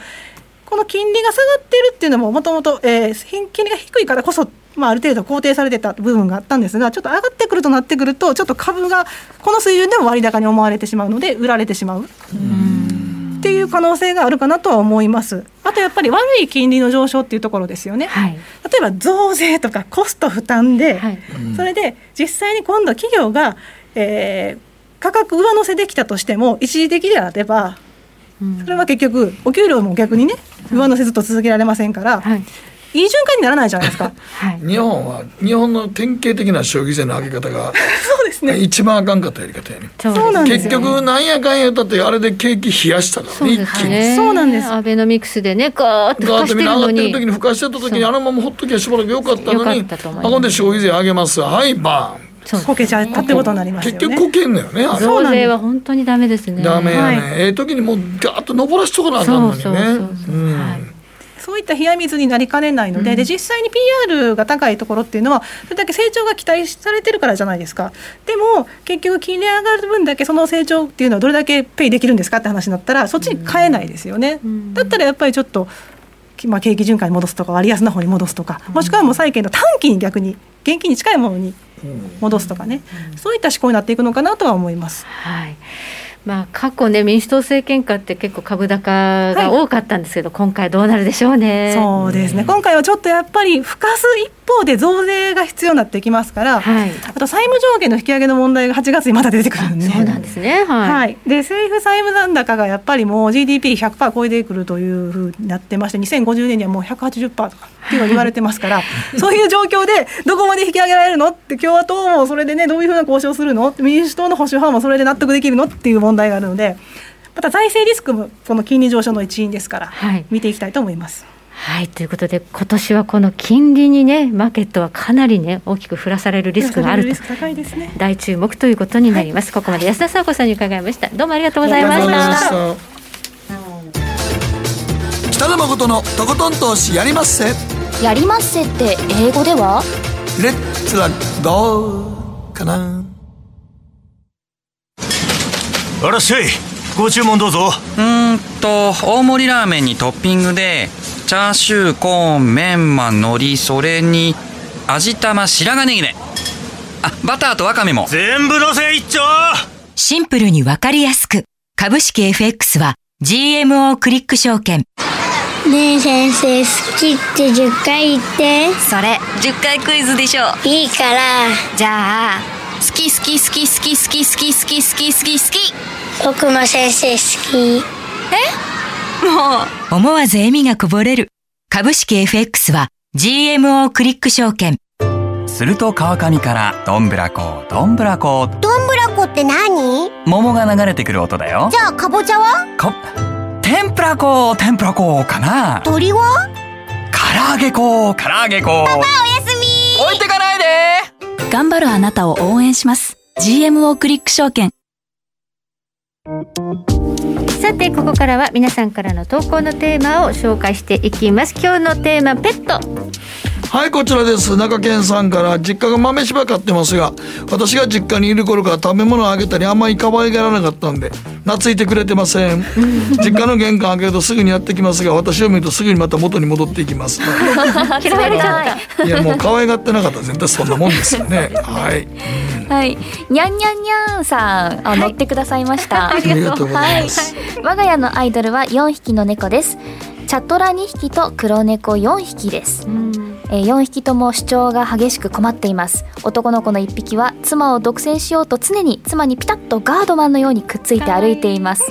S9: この金利が下がってるっていうのももともと金利が低いからこそ、まあ、ある程度肯定されてた部分があったんですがちょっと上がってくるとなってくるとちょっと株がこの水準でも割高に思われてしまうので売られてしまう。っていう可能性があるかなとは思います。あとやっぱり悪い金利の上昇っていうところですよね。
S2: はい、
S9: 例えば増税とかコスト負担で、
S2: はい、
S9: それで実際に今度企業が、えー、価格上乗せできたとしても一時的であればそれは結局お給料も逆にね上乗せずっと続けられませんから、
S2: はい、
S9: いい循環にならないじゃないですか。
S2: はい、
S1: 日本は日本の典型的な消費税の上げ方が
S9: そうですね。
S1: 一番あかんかったやり方やね。
S9: そうなんです
S1: 結局なんやかんやだってあれで景気冷やしたからね。一気に。
S9: そうなんです。
S2: アベノミクスでねガーッと
S1: ガーッとみんな上がってる
S2: に
S1: 時に吹かしてた時にあのままほっときゃしばらくよかったのにあこんで消費税上げますはいバーン
S2: そう
S9: こけちゃったってことになりますよね。
S1: 結局こけんのよねあれ
S2: 増税は本当にダメですね。
S1: ダメやね、
S9: はい
S1: ええ時にもうガーッと登らしとかなあかんのにね
S2: そうそうそうそう
S1: うん
S2: はい
S9: そういった冷や水になりかねないので,、で実際に PR が高いところっていうのはそれだけ成長が期待されてるからじゃないですか。でも結局金利上がる分だけその成長っていうのはどれだけペイできるんですかって話になったらそっちに変えないですよね、だったらやっぱりちょっと、きまあ、景気循環に戻すとか割安な方に戻すとかもしくはもう債券の短期に逆に現金に近いものに戻すとかね、そういった思考になっていくのかなとは思います。
S2: はい。まあ過去ね民主党政権下って結構株高が多かったんですけど、今回どうなるでしょうね。
S9: そうですね、今回はちょっとやっぱり、吹かす一方で増税が必要になってきますから、
S2: はい。
S9: あと債務上限の引き上げの問題が8月にまた出てくるんで、
S2: そうなんですね。はい。
S9: はい、で政府債務残高がやっぱりもう GDP100% 超えてくるというふうになってまして、2050年にはもう180%とかっていうのが言われてますから、そういう状況でどこまで引き上げられるのって、共和党もそれでね、どういうふうな交渉するの、民主党の保守派もそれで納得できるのっていう問題があるので、また財政リスクもこの金利上昇の一因ですから、
S2: はい。
S9: 見ていきたいと思います。
S2: はい。ということで今年はこの金利にねマーケットはかなりね大きく振らされるリスクがあると。
S9: ね。
S2: 大注目ということになります、ここまで安田佐和子さんに伺いました。どうもありがとうございました。
S1: 北野誠のとことん投資やりまっせ。
S3: やりまっせって英語では？
S1: レッツラゴーかな
S8: あらっしゃいご注文どうぞ。
S10: うーんと大盛りラーメンにトッピングでチャーシューコーンメンマ海苔それに味玉白髪ネギねあバターとワカメも。
S8: 全部のせ一丁。
S11: シンプルにわかりやすく。株式 FX は GMO クリック証券。
S6: ねえ先生好きって10回言って。
S11: それ10回クイズでしょ。
S6: いいから。
S11: じゃあ好き好き好き好き好き好き好き好き好き好き。
S6: 僕も先生好き。
S11: もう。思わず笑みがこぼれる。株式 FX は GMO クリック証券。
S5: すると川上からどんぶらこどんぶらこ。
S6: どんぶらこって何？
S5: 桃が流れてくる音だよ。
S6: じゃあかぼちゃは？
S5: こ天ぷらこ天ぷらこかな。
S6: 鳥は？
S5: 唐揚げこ唐揚げこ。
S6: パパおやす
S7: 頑張るあなたを応援します。GMO クリック証券。
S2: さてここからは皆さんからの投稿のテーマを紹介していきます。今日のテーマペット。
S1: はいこちらです。中堅さんから実家が豆柴飼ってますが私が実家にいる頃から食べ物をあげたりあんまり可愛がらなかったんで懐いてくれてません。実家の玄関開けるとすぐにやってきますが私を見るとすぐにまた元に戻っていきます。
S2: 嫌われちゃった。
S1: いやもう可愛がってなかったら絶対そんなもんですよね。はい。
S3: はい、にゃんにゃんにゃんさん、あ、乗ってくださいました。
S1: ありがとう。ございます。
S3: はい、我が家のアイドルは4匹の猫です。チャトラ2匹と黒猫4匹です。え4匹とも主張が激しく困っています。男の子の1匹は妻を独占しようと常に妻にピタッとガードマンのようにくっついて歩いています。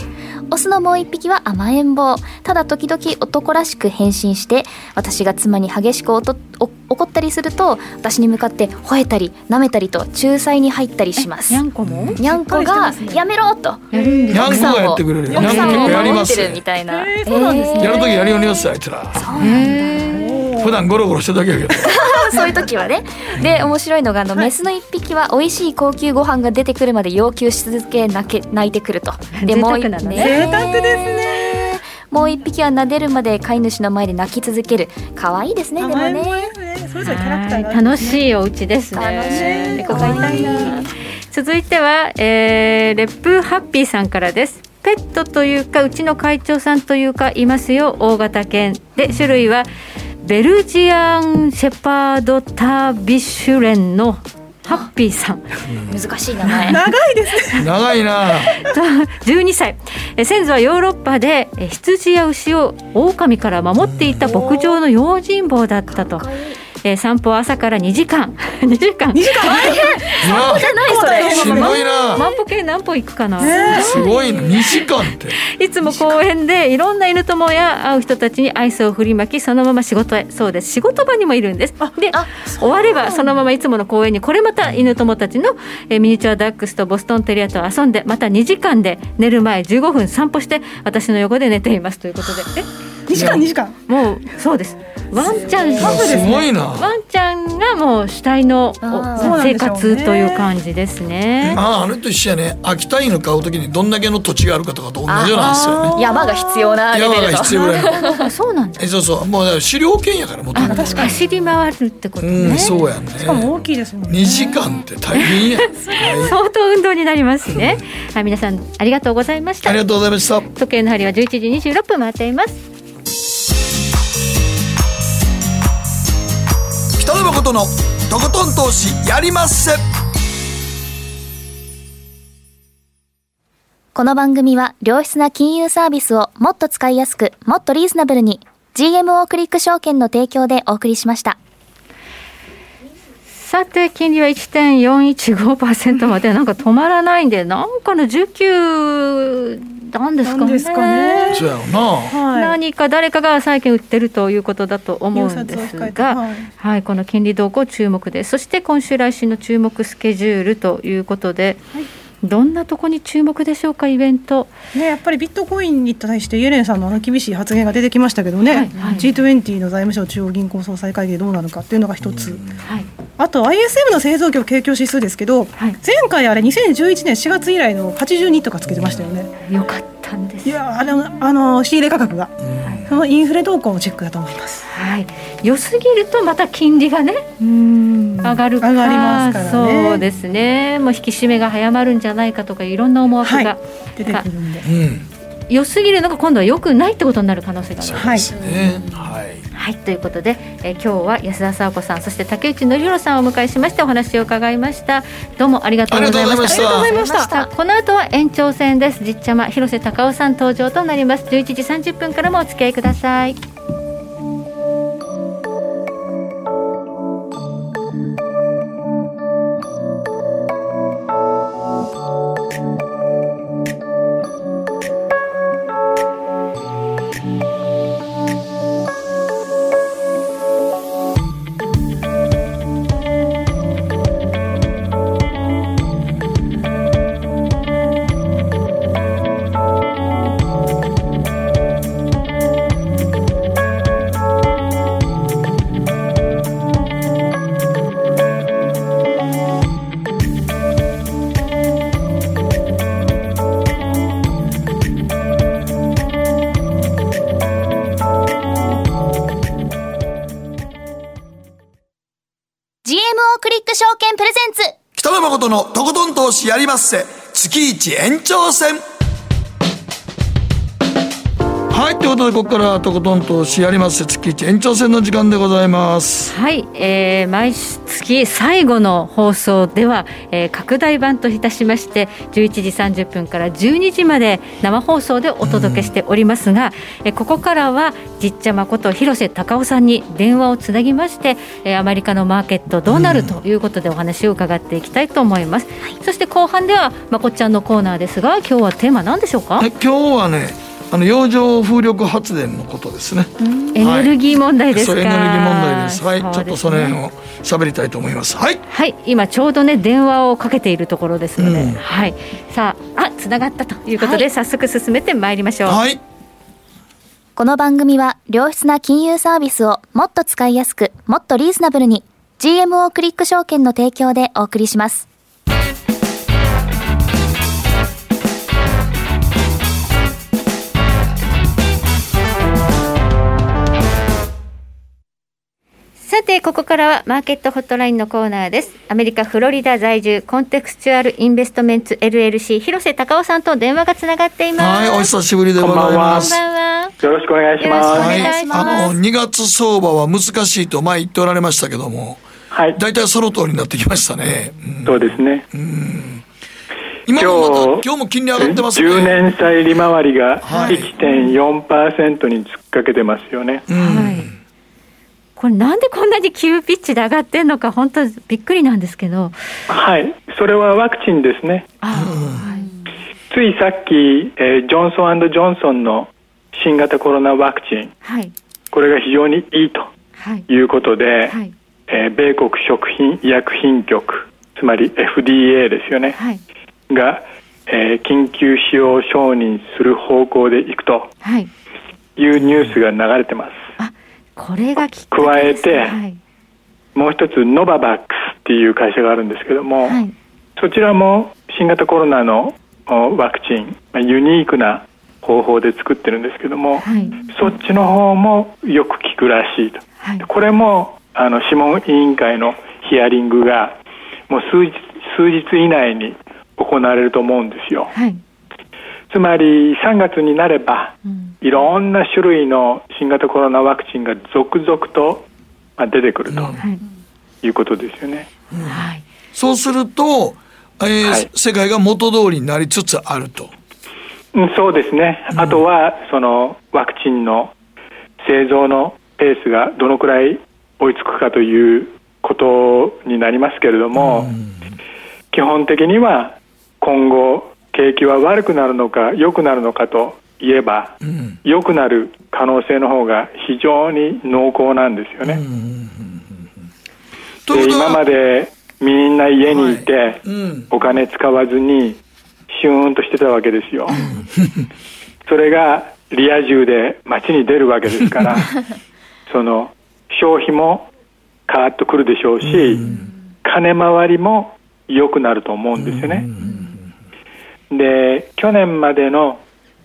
S3: オスのもう1匹は甘えん坊。ただ時々男らしく変身して私が妻に激しくおとお怒ったりすると私に向かって吠えたり舐めたりと仲裁に入ったりします。
S2: にゃんこも？
S3: にゃんこがやめろと
S2: やるんです
S1: にゃんこがやってくれるよ。にゃんこ結構やります。
S3: るみたいな、え
S9: そうなんですね。
S1: やるときやるようによっすあいつら。普段ゴロゴロしてるだけやけど
S3: そういう時はね。で面白いのがあの、メスの一匹は美味しい高級ご飯が出てくるまで要求し続け泣け泣いてくると。でもう一
S2: 贅沢なのね。
S9: 贅沢ですね。
S3: もう一匹は撫でるまで飼い主の前で泣き続ける。可愛いですねでもね。
S9: ですね。それぞれキャラクターが。あ
S2: はい。
S9: る
S2: 楽しいお家ですね。
S3: 楽しい。
S2: 猫飼いたいな。続いては、えー、レップハッピーさんからです。ペットというかうちの会長さんというかいますよ。大型犬。で種類はベルジアンシェパードタービッシュレンのハッピーさん。
S3: 難しい名前。
S9: 長いですね。
S1: 長いな。
S2: 12歳え先祖はヨーロッパでえ羊や牛を狼から守っていた牧場の用心棒だったと。え散歩は朝から2時間。2時間。2時間？大変。
S1: じゃ
S3: ないそれ。
S1: しんどいな。
S2: 万歩計何歩行くかな、
S1: すごいな。2時間って。
S2: いつも公園でいろんな犬友や会う人たちにアイスを振りまきそのまま仕事へ。そうです。仕事場にもいるんです。で終わればそのままいつもの公園にこれまた犬友たちのえーミニチュアダックスとボストンテリアと遊んでまた2時間で寝る前15分散歩して私の横で寝ています。ということで。え
S9: 2時間2時間。
S2: もうそうです。ワンちゃん
S1: すごいな。
S2: ワンちゃんがもう主体の生活という感じですね。
S1: あああれと一緒やね。秋田犬買うときにどんだけの土地があるかとかと同じなんですよね。
S3: 山が必要なレ
S1: 山が
S3: ベルと。
S1: 必要ぐらいの
S2: あそうなんだ。
S1: えそうそう。もう狩猟犬やからもともと。
S2: 走り回るってこと
S1: う
S2: ね。
S1: んそうやね。
S9: しかも大きいですもんね。
S1: 2時間って大変や、はい、
S2: 相当運動になりますね。はい、皆さんありがとうございました。
S1: あり。がとうございました。
S2: 時計の針は11時26分回っています。
S1: 北野誠のとことん投資やりまっせ
S3: この番組は良質な金融サービスをもっと使いやすく、もっとリーズナブルに GMO クリック証券の提供でお送りしました。
S2: さて金利は1.415%までなんか止まらないんでなんかの19なんですかね。
S9: なんですかね
S1: そうやろな
S9: はい
S2: 何か誰かが債券売ってるということだと思うんですが、
S9: はい
S2: はい、この金利動向注目です。そして今週来週の注目スケジュールということで、どんなとこに注目でしょうかイベント。
S9: ね、やっぱりビットコインに対してイエレンさんのあの厳しい発言が出てきましたけどね、
S2: はい。はい。
S9: G20 の財務省中央銀行総裁会議でどうなるかっていうのが一つ、
S2: はい。
S9: あと ISM の製造業景況指数ですけど、
S2: はい。
S9: 前回あれ2011年4月以来の82とかつけてましたよね。
S2: よかったんです。
S9: いやーあのあの仕入れ価格が、そのインフレ動向のチェックだと思います。
S2: はい。良すぎるとまた金利がね上がるか。
S9: 上がりますからね。
S2: そうですね。もう引き締めが早まるんじゃないかとかいろんな思惑が、
S9: 出てくるんで。
S1: うん
S2: 良すぎるのが今度は良くないってことになる可能性がある。
S9: はい
S1: ね。はい。
S2: はい。ということで、えー今日は安田沙子さんそして竹内則弘さんをお迎えしましてお話を伺いました。どうもありがとうございました。
S1: ありがとうございました。
S2: この後は延長戦です。実ちゃま広瀬隆夫さん登場となります。11時30分からもお付き合いください
S1: りまっせ。月一延長戦。はいということでここからはとことん投資やります月一延長戦の時間でございます。
S2: はい、えー、毎月最後の放送では、えー、拡大版といたしまして11時30分から12時まで生放送でお届けしておりますが、えー、ここからはじっちゃまこと広瀬隆夫さんに電話をつなぎまして、えー、アメリカのマーケットどうなるということでお話を伺っていきたいと思います、そして後半ではまこっちゃんのコーナーですが今日はテーマ何でしょうか？
S1: 今日はねあの洋上風力発電のことですね。
S2: エネルギー問題ですか。
S1: はい、エネルギー問題です。はい、ね、ちょっとその辺を喋りたいと思います。はい。
S2: はい、今ちょうどね電話をかけているところですので、うん、はい。さあ、あ、つながったということで、はい、早速進めてまいりましょう。
S1: はい。
S3: この番組は良質な金融サービスをもっと使いやすく、もっとリーズナブルに GMO クリック証券の提供でお送りします。
S2: さて、ここからはマーケットホットラインのコーナーです。アメリカ・フロリダ在住、コンテクスチュアル・インベストメンツ LLC、広瀬隆夫さんと電話がつながっています。
S1: はい、お久しぶりでございます。
S12: こんばんは。よろしくお願いします。はい、
S1: あの、2月相場は難しいと前言っておられましたけども、はい。大体その通りになってきましたね。
S12: うん、そうですね。う
S1: ん。今も今日も金利上がってますね。
S12: 10年債利回りが1.4%に突っかけてますよね。
S2: はいこれなんでこんなに急ピッチで上がってんのか本当びっくりなんですけど。
S12: はい。それはワクチンですね、はい、ついさっき、えー、ジョンソンジョンソンの新型コロナワクチン、はい、これが非常にいいとい。うことで、はい。はい、えー、米国食品医薬品局つまり FDA ですよね、はい、が、えー、緊急使用承認する方向でいくというニュースが流れてます。
S2: これが
S12: 加えて、はい、もう一つノババックスっていう会社があるんですけども、はい、そちらも新型コロナのワクチンユニークな方法で作ってるんですけども、はい、そっちの方もよく効くらしいと、これもあの諮問委員会のヒアリングがもう数日数日以内に行われると思うんですよ。つまり3月になれば、うんいろんな種類の新型コロナワクチンが続々と出てくるということですよね。
S1: はい、そうすると、えー、はい、世界が元通りになりつつあると。
S12: うん、そうですね、うん、あとはそのワクチンの製造のペースがどのくらい追いつくかということになりますけれども、うん、基本的には今後景気は悪くなるのか良くなるのかと言えば、うん、良くなる可能性の方が非常に濃厚なんですよね。で今までみんな家にいて、はいうん、お金使わずにシューンとしてたわけですよ。それがリア充で街に出るわけですから その消費もカーッとくるでしょうし、うん、金回りも良くなると思うんですよね。で去年までの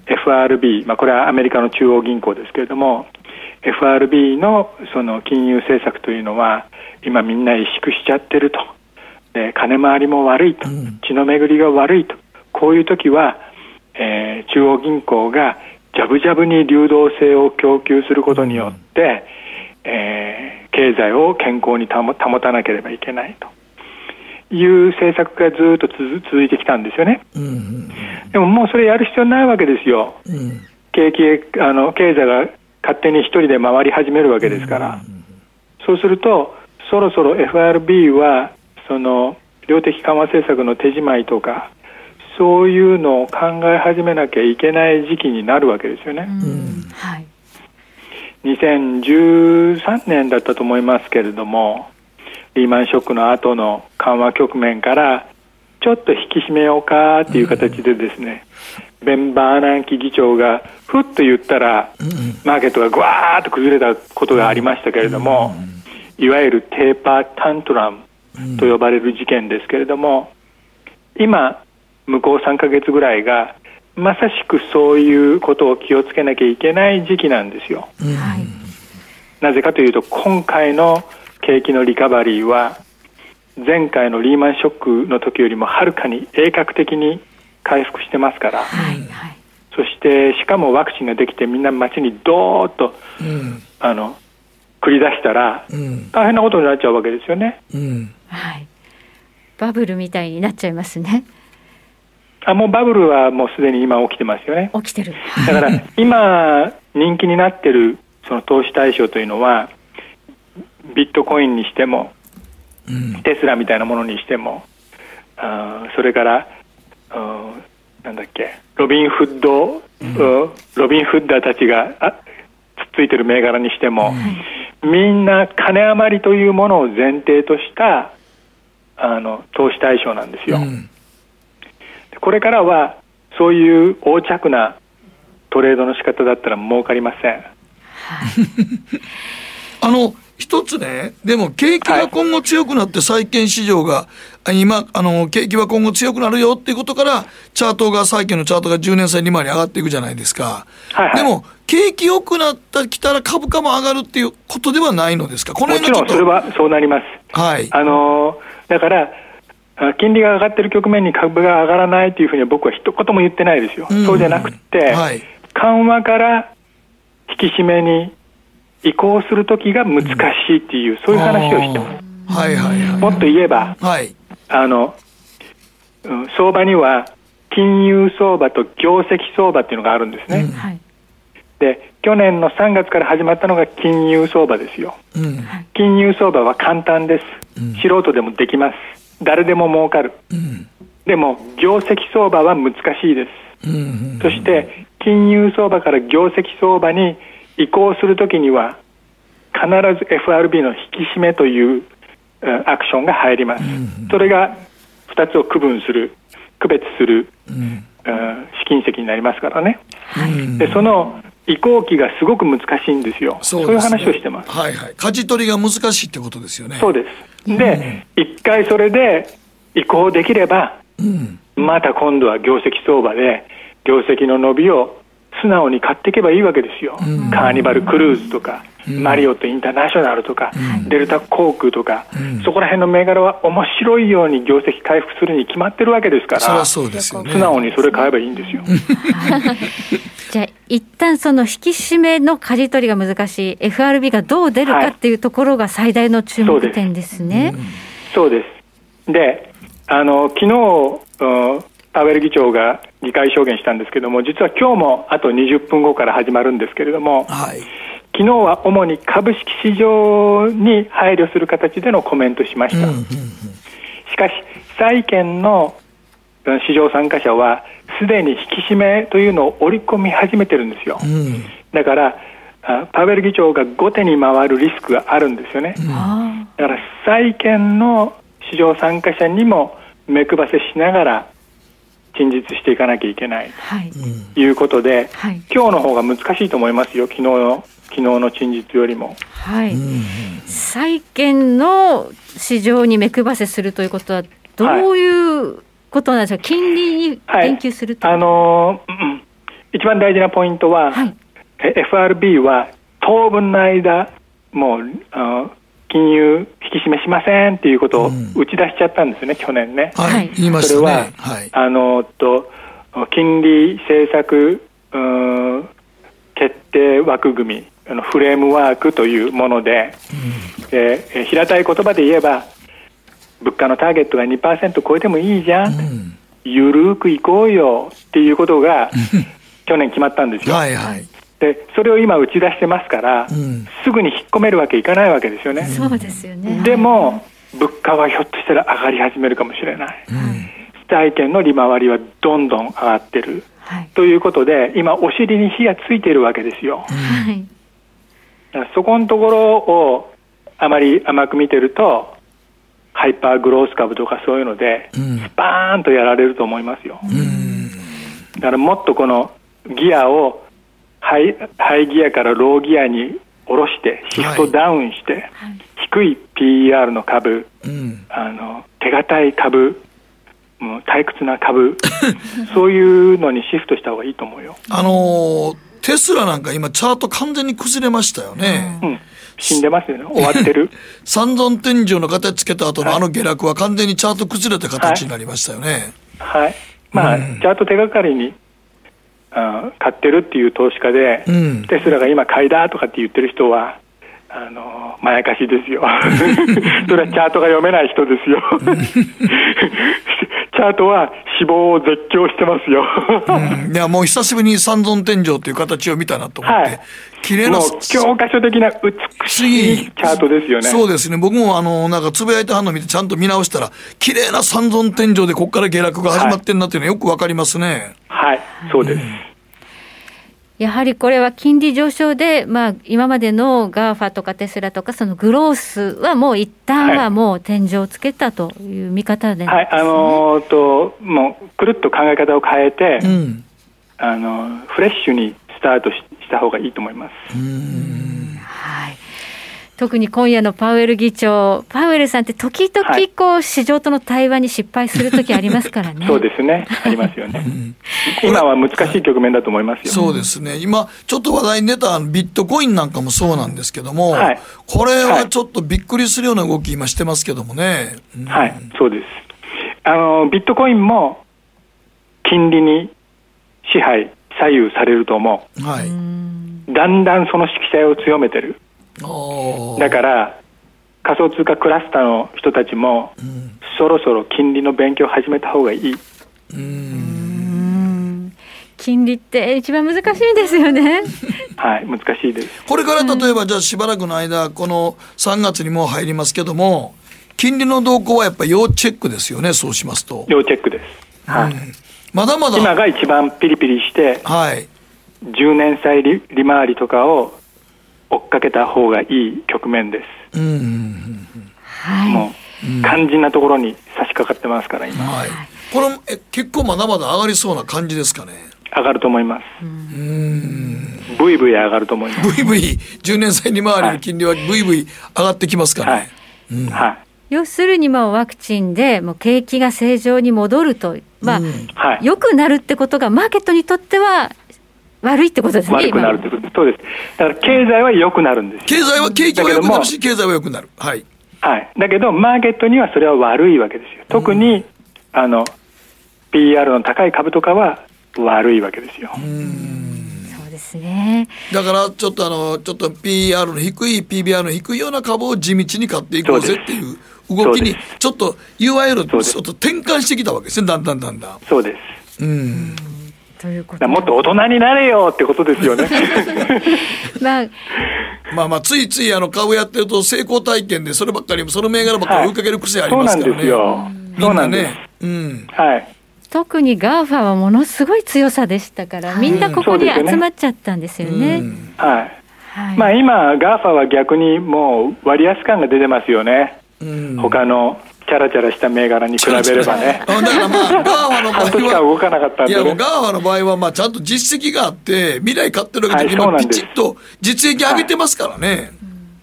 S12: FRB、まあ、これはアメリカの中央銀行ですけれども FRB のその金融政策というのは今みんな萎縮しちゃってると。で金回りも悪いと。血の巡りが悪いと。こういう時は、えー、中央銀行がじゃぶじゃぶに流動性を供給することによって、えー、経済を健康に保たなければいけないという政策がずっと続いてきたんですよね、うんうん、でももうそれやる必要ないわけですよ、うん、景気あの経済が勝手に一人で回り始めるわけですから、うんうん、そうするとそろそろ FRB はその量的緩和政策の手仕まいとかそういうのを考え始めなきゃいけない時期になるわけですよね。うん。はい、2013年だったと思いますけれどもリーマンショックの後の緩和局面からちょっと引き締めようかっていう形でですね、うん、ベン・バーナンキ議長がふっと言ったら、うん、マーケットがぐわーっと崩れたことがありましたけれども、うん、いわゆるテーパータントラムと呼ばれる事件ですけれども、今向こう3か月ぐらいがまさしくそういうことを気をつけなきゃいけない時期なんですよ。なぜかというと今回の景気のリカバリーは前回のリーマンショックの時よりもはるかに鋭角的に回復してますから、はいはい、そしてしかもワクチンができてみんな街にどーっと、うん、あの繰り出したら、うん、大変なことになっちゃうわけですよね。うん、
S2: はい、バブルみたいになっちゃいますね。
S12: あもうバブルはもうすでに今起きてますよね。
S2: 起きてる。
S12: だから 今人気になってるその投資対象というのはビットコインにしても、うん、テスラみたいなものにしても、あそれから、なんだっけロビンフッド、うん、ロビンフッダーたちがあつっついてる銘柄にしても、うん、みんな金余りというものを前提としたあの投資対象なんですよ。うんこれからはそういう横着なトレードの仕方だったら儲かりません。はい、
S1: あの一つね、でも景気が今後強くなって債券市場が、はい、今、あの、景気は今後強くなるよっていうことから、チャートが、債券のチャートが10年債利回り上がっていくじゃないですか。はいはい、でも、景気良くなったきたら株価も上がるっていうことではないのですか？
S12: このもちろんそれはそうなります。はい。あのだから、金利が上がってる局面に株が上がらないというふうには僕は一言も言ってないですよ、うん、そうじゃなくて、はい、緩和から引き締めに移行するときが難しいっていう、そういう話をしてます。はいはいはい、もっと言えば、はい、あの、うん、相場には金融相場と業績相場っていうのがあるんですね。うん、で去年の3月から始まったのが金融相場ですよ。うん、金融相場は簡単です、素人でもできます。誰でも儲かる、うん、でも業績相場は難しいです、そして金融相場から業績相場に移行するときには必ず FRB の引き締めというアクションが入ります、それが2つを区分する区別する、うん、試金石になりますからね、はい、でその移行期がすごく難しいんですよ。そう、ね,、いう話をしてます。
S1: はいはい。舵取りが難しいってことですよね。
S12: そうです。で、一、うん、回それで移行できれば、うん、また今度は業績相場で業績の伸びを素直に買っていけばいいわけですよ。うん、カーニバルクルーズとか、マリオットインターナショナルとか、デルタ航空とか、そこら辺の銘柄は面白いように業績回復するに決まってるわけですから、
S1: そうですよね、
S12: 素直にそれ買えばいいんですよ。
S2: じゃあ一旦その引き締めの舵取りが難しい FRB がどう出るかっていうところが最大の注目点ですね。
S12: そうです。で、あの昨日パウエル議長が議会証言したんですけれども、実は今日もあと20分後から始まるんですけれども、はい、昨日は主に株式市場に配慮する形でのコメントしました。しかし、債券の市場参加者は、すでに引き締めというのを織り込み始めてるんですよ。うん、だからパウエル議長が後手に回るリスクがあるんですよね。うん、だから債券の市場参加者にも目配せしながら陳述していかなきゃいけない。とい。うことで、はい、今日の方が難しいと思いますよ、昨日の昨日の陳述よりも。
S2: はい、債券の市場に目配せするということは、どういうことなんですか、金利に言及すると、
S12: はい、あのー、うん、一番大事なポイントは、はい、FRB は当分の間、もうあ金融引き締めしませんっていうことを打ち出しちゃったんですね、うん、去年ね。
S1: はい、言いましたね。
S12: はい、あのと金利政策決定枠組みあのフレームワークというもので、うん、え平たい言葉で言えば物価のターゲットが2%超えてもいいじゃん、うん、ゆるくいこうよっていうことが去年決まったんですよ。はいはいでそれを今打ち出してますから、うん、すぐに引っ込めるわけいかないわけですよね。
S2: そうですよね。
S12: でも物価はひょっとしたら上がり始めるかもしれない。うん、債券の利回りはどんどん上がってる、はい、ということで今お尻に火がついているわけですよ。はい、そこのところをあまり甘く見てるとハイパーグロース株とかそういうので、スパーンとやられると思いますよ。だからもっとこのギアをハイハイギアからローギアに下ろしてシフトダウンして、はい、低い PER の株、うん、あの手堅い株もう退屈な株 そういうのにシフトした方がいいと思うよ。
S1: あのー、テスラなんか今チャート完全に崩れましたよね。うん
S12: 死んでますよね。終わってる。
S1: 三尊天井の形つけた後のあの下落は完全にチャート崩れた形になりましたよね。
S12: はい。はい、まあ、うん、チャート手がかりに、あ買ってるっていう投資家で、うん、テスラが今買いだとかって言ってる人は、あのまやかしですよ。それはチャートが読めない人ですよ。チャートは死亡を絶叫してますよ。
S1: うん、いや、もう久しぶりに三尊天井という形を見たなと思って。はい
S12: 綺麗な教科書的な美しいチャートですよね。
S1: そうですね。僕もあの、なんかつぶやいた反応見てちゃんと見直したら、綺麗な三尊天井でここから下落が始まってんなっていうのはよくわかりますね。
S12: はい、はい、そうです。うん
S2: やはりこれは金利上昇で、まあ、今までの GAFA とかテスラとか、そのグロースはもう一旦はもう天井をつけたという見方で、ね、
S12: はい、あのー、と、もうくるっと考え方を変えて、うん、あのフレッシュにスタートした方がいいと思います。
S2: はい特に今夜のパウエル議長、パウエルさんって時々こう、市場との対話に失敗する時ありますからね。
S12: そうですね。ありますよね。今は難しい局面だと思いますよ。
S1: そうですね。今、ちょっと話題に出たビットコインなんかもそうなんですけども、はい、これはちょっとびっくりするような動き今してますけどもね。
S12: うん、はい、そうです。あの、ビットコインも金利に支配、左右されると思う。はい。だんだんその色彩を強めてる。だから仮想通貨クラスターの人たちも、うん、そろそろ金利の勉強を始めた方がいい。
S2: 金利って一番難しいですよね。
S12: はい、難しいです。
S1: これから例えば、じゃあしばらくの間、この3月にもう入りますけども、金利の動向はやっぱり要チェックですよね、そうしますと。
S12: 要チェックです。はい。
S1: まだまだ。
S12: 今が一番ピリピリして、はい。10年債利利回りとかを追っかけた方がいい局面です。うん、はい、もう肝心なところに差し掛かってますから今。はい、
S1: これえ結構まだまだ上がりそうな感じですかね？
S12: 上がると思います。うん。ブイブイ上がると思います。
S1: ブイブイ10年債利回りの金利はブイブイ上がってきますかね？はい。
S2: うん、はい要するにもワクチンでもう景気が正常に戻ると、まあ、うん、はい、よくなるってことがマーケットにとっては悪いってことですね。
S12: 悪くなるってことそうです。だから経済は良くなるんです。
S1: 経済は、景気は良くなるし、経済は良くなる。はい。
S12: はい。だけど、マーケットにはそれは悪いわけですよ。特に、うん、あの、PR の高い株とかは悪いわけですよ。
S2: そうですね。
S1: だから、ちょっとあの、ちょっと PR の低い、PBR の低いような株を地道に買っていこうぜっていう動きに、ちょっと、いわゆる、ちょっと転換してきたわけですね、だんだんだんだん。
S12: そうです。うん。ということもっと大人になれよってことですよね。
S1: まあまあまあついついあの株やってると成功体験でそればっかりその銘柄ばっかり追いかける癖ありますからね。はい、そうなんですよ。みんなね。うん。はい。
S2: 特に GAFA はものすごい強さでしたから、みんなここに集まっちゃったんですよね。うん、
S12: はい。はい、まあ今 GAFA は逆にもう割安感が出てますよね。うん、他のチャラチャラした銘柄に比べればね。だからまあ、 GAFA の場合は。動かなかったんで、ね、いや、もう
S1: GAFA の場合は、まあ、ちゃんと実績があって、未来買ってるわけで、はい、今、ピチッと実益上げてますからね。はい、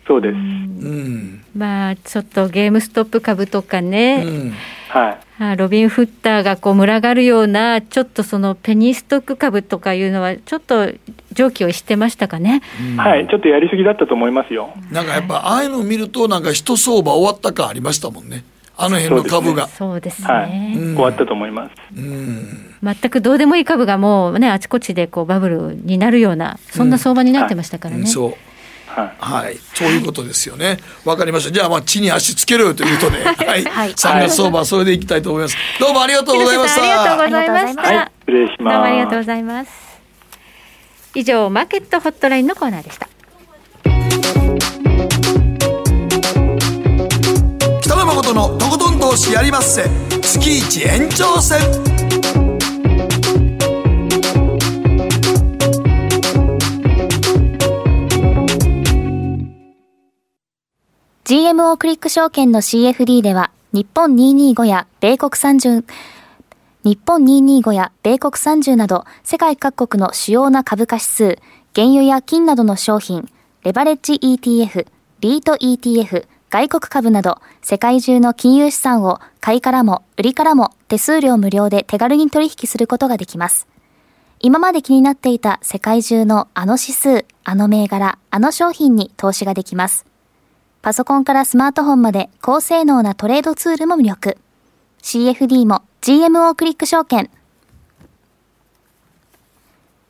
S12: そうです。うん。
S2: まあ、ちょっとゲームストップ株とかね。うん、はい。ロビンフッダーがこう群がるような、ちょっとそのペニーストック株とかいうのは、ちょっと常軌をしてましたかね、
S12: うん、はい、ちょっとやりすぎだったと思いますよ。
S1: なんかやっぱ、ああいうのを見ると、なんか一相場終わった感ありましたもんね。あの辺の株が。
S2: そうですね。
S12: はい、終わったと思います。うん。
S2: 全くどうでもいい株がもうね、あちこちでこうバブルになるような、そんな相場になってましたからね。うんはい、
S1: そう。はい、はい、そういうことですよね。わかりました。じゃあ、まあ、地に足つけるということで、はい、はい、3月相場、それでいきたいと思います。どうもありがとうございました。あ
S2: りがとうございました。は
S12: い、失礼します。どう
S2: もありがとうございます。以上、マーケットホットラインのコーナーでした。
S1: 誠のとことん投資やりまっせ。月一延長戦「
S3: GMO クリック証券の CFD では日本225や米国30日本225や米国30など世界各国の主要な株価指数、原油や金などの商品、レバレッジ ETF、リート ETF、外国株など世界中の金融資産を買いからも売りからも手数料無料で手軽に取引することができます。今まで気になっていた世界中のあの指数、あの銘柄、あの商品に投資ができます。パソコンからスマートフォンまで高性能なトレードツールも魅力。CFD も GMO クリック証券。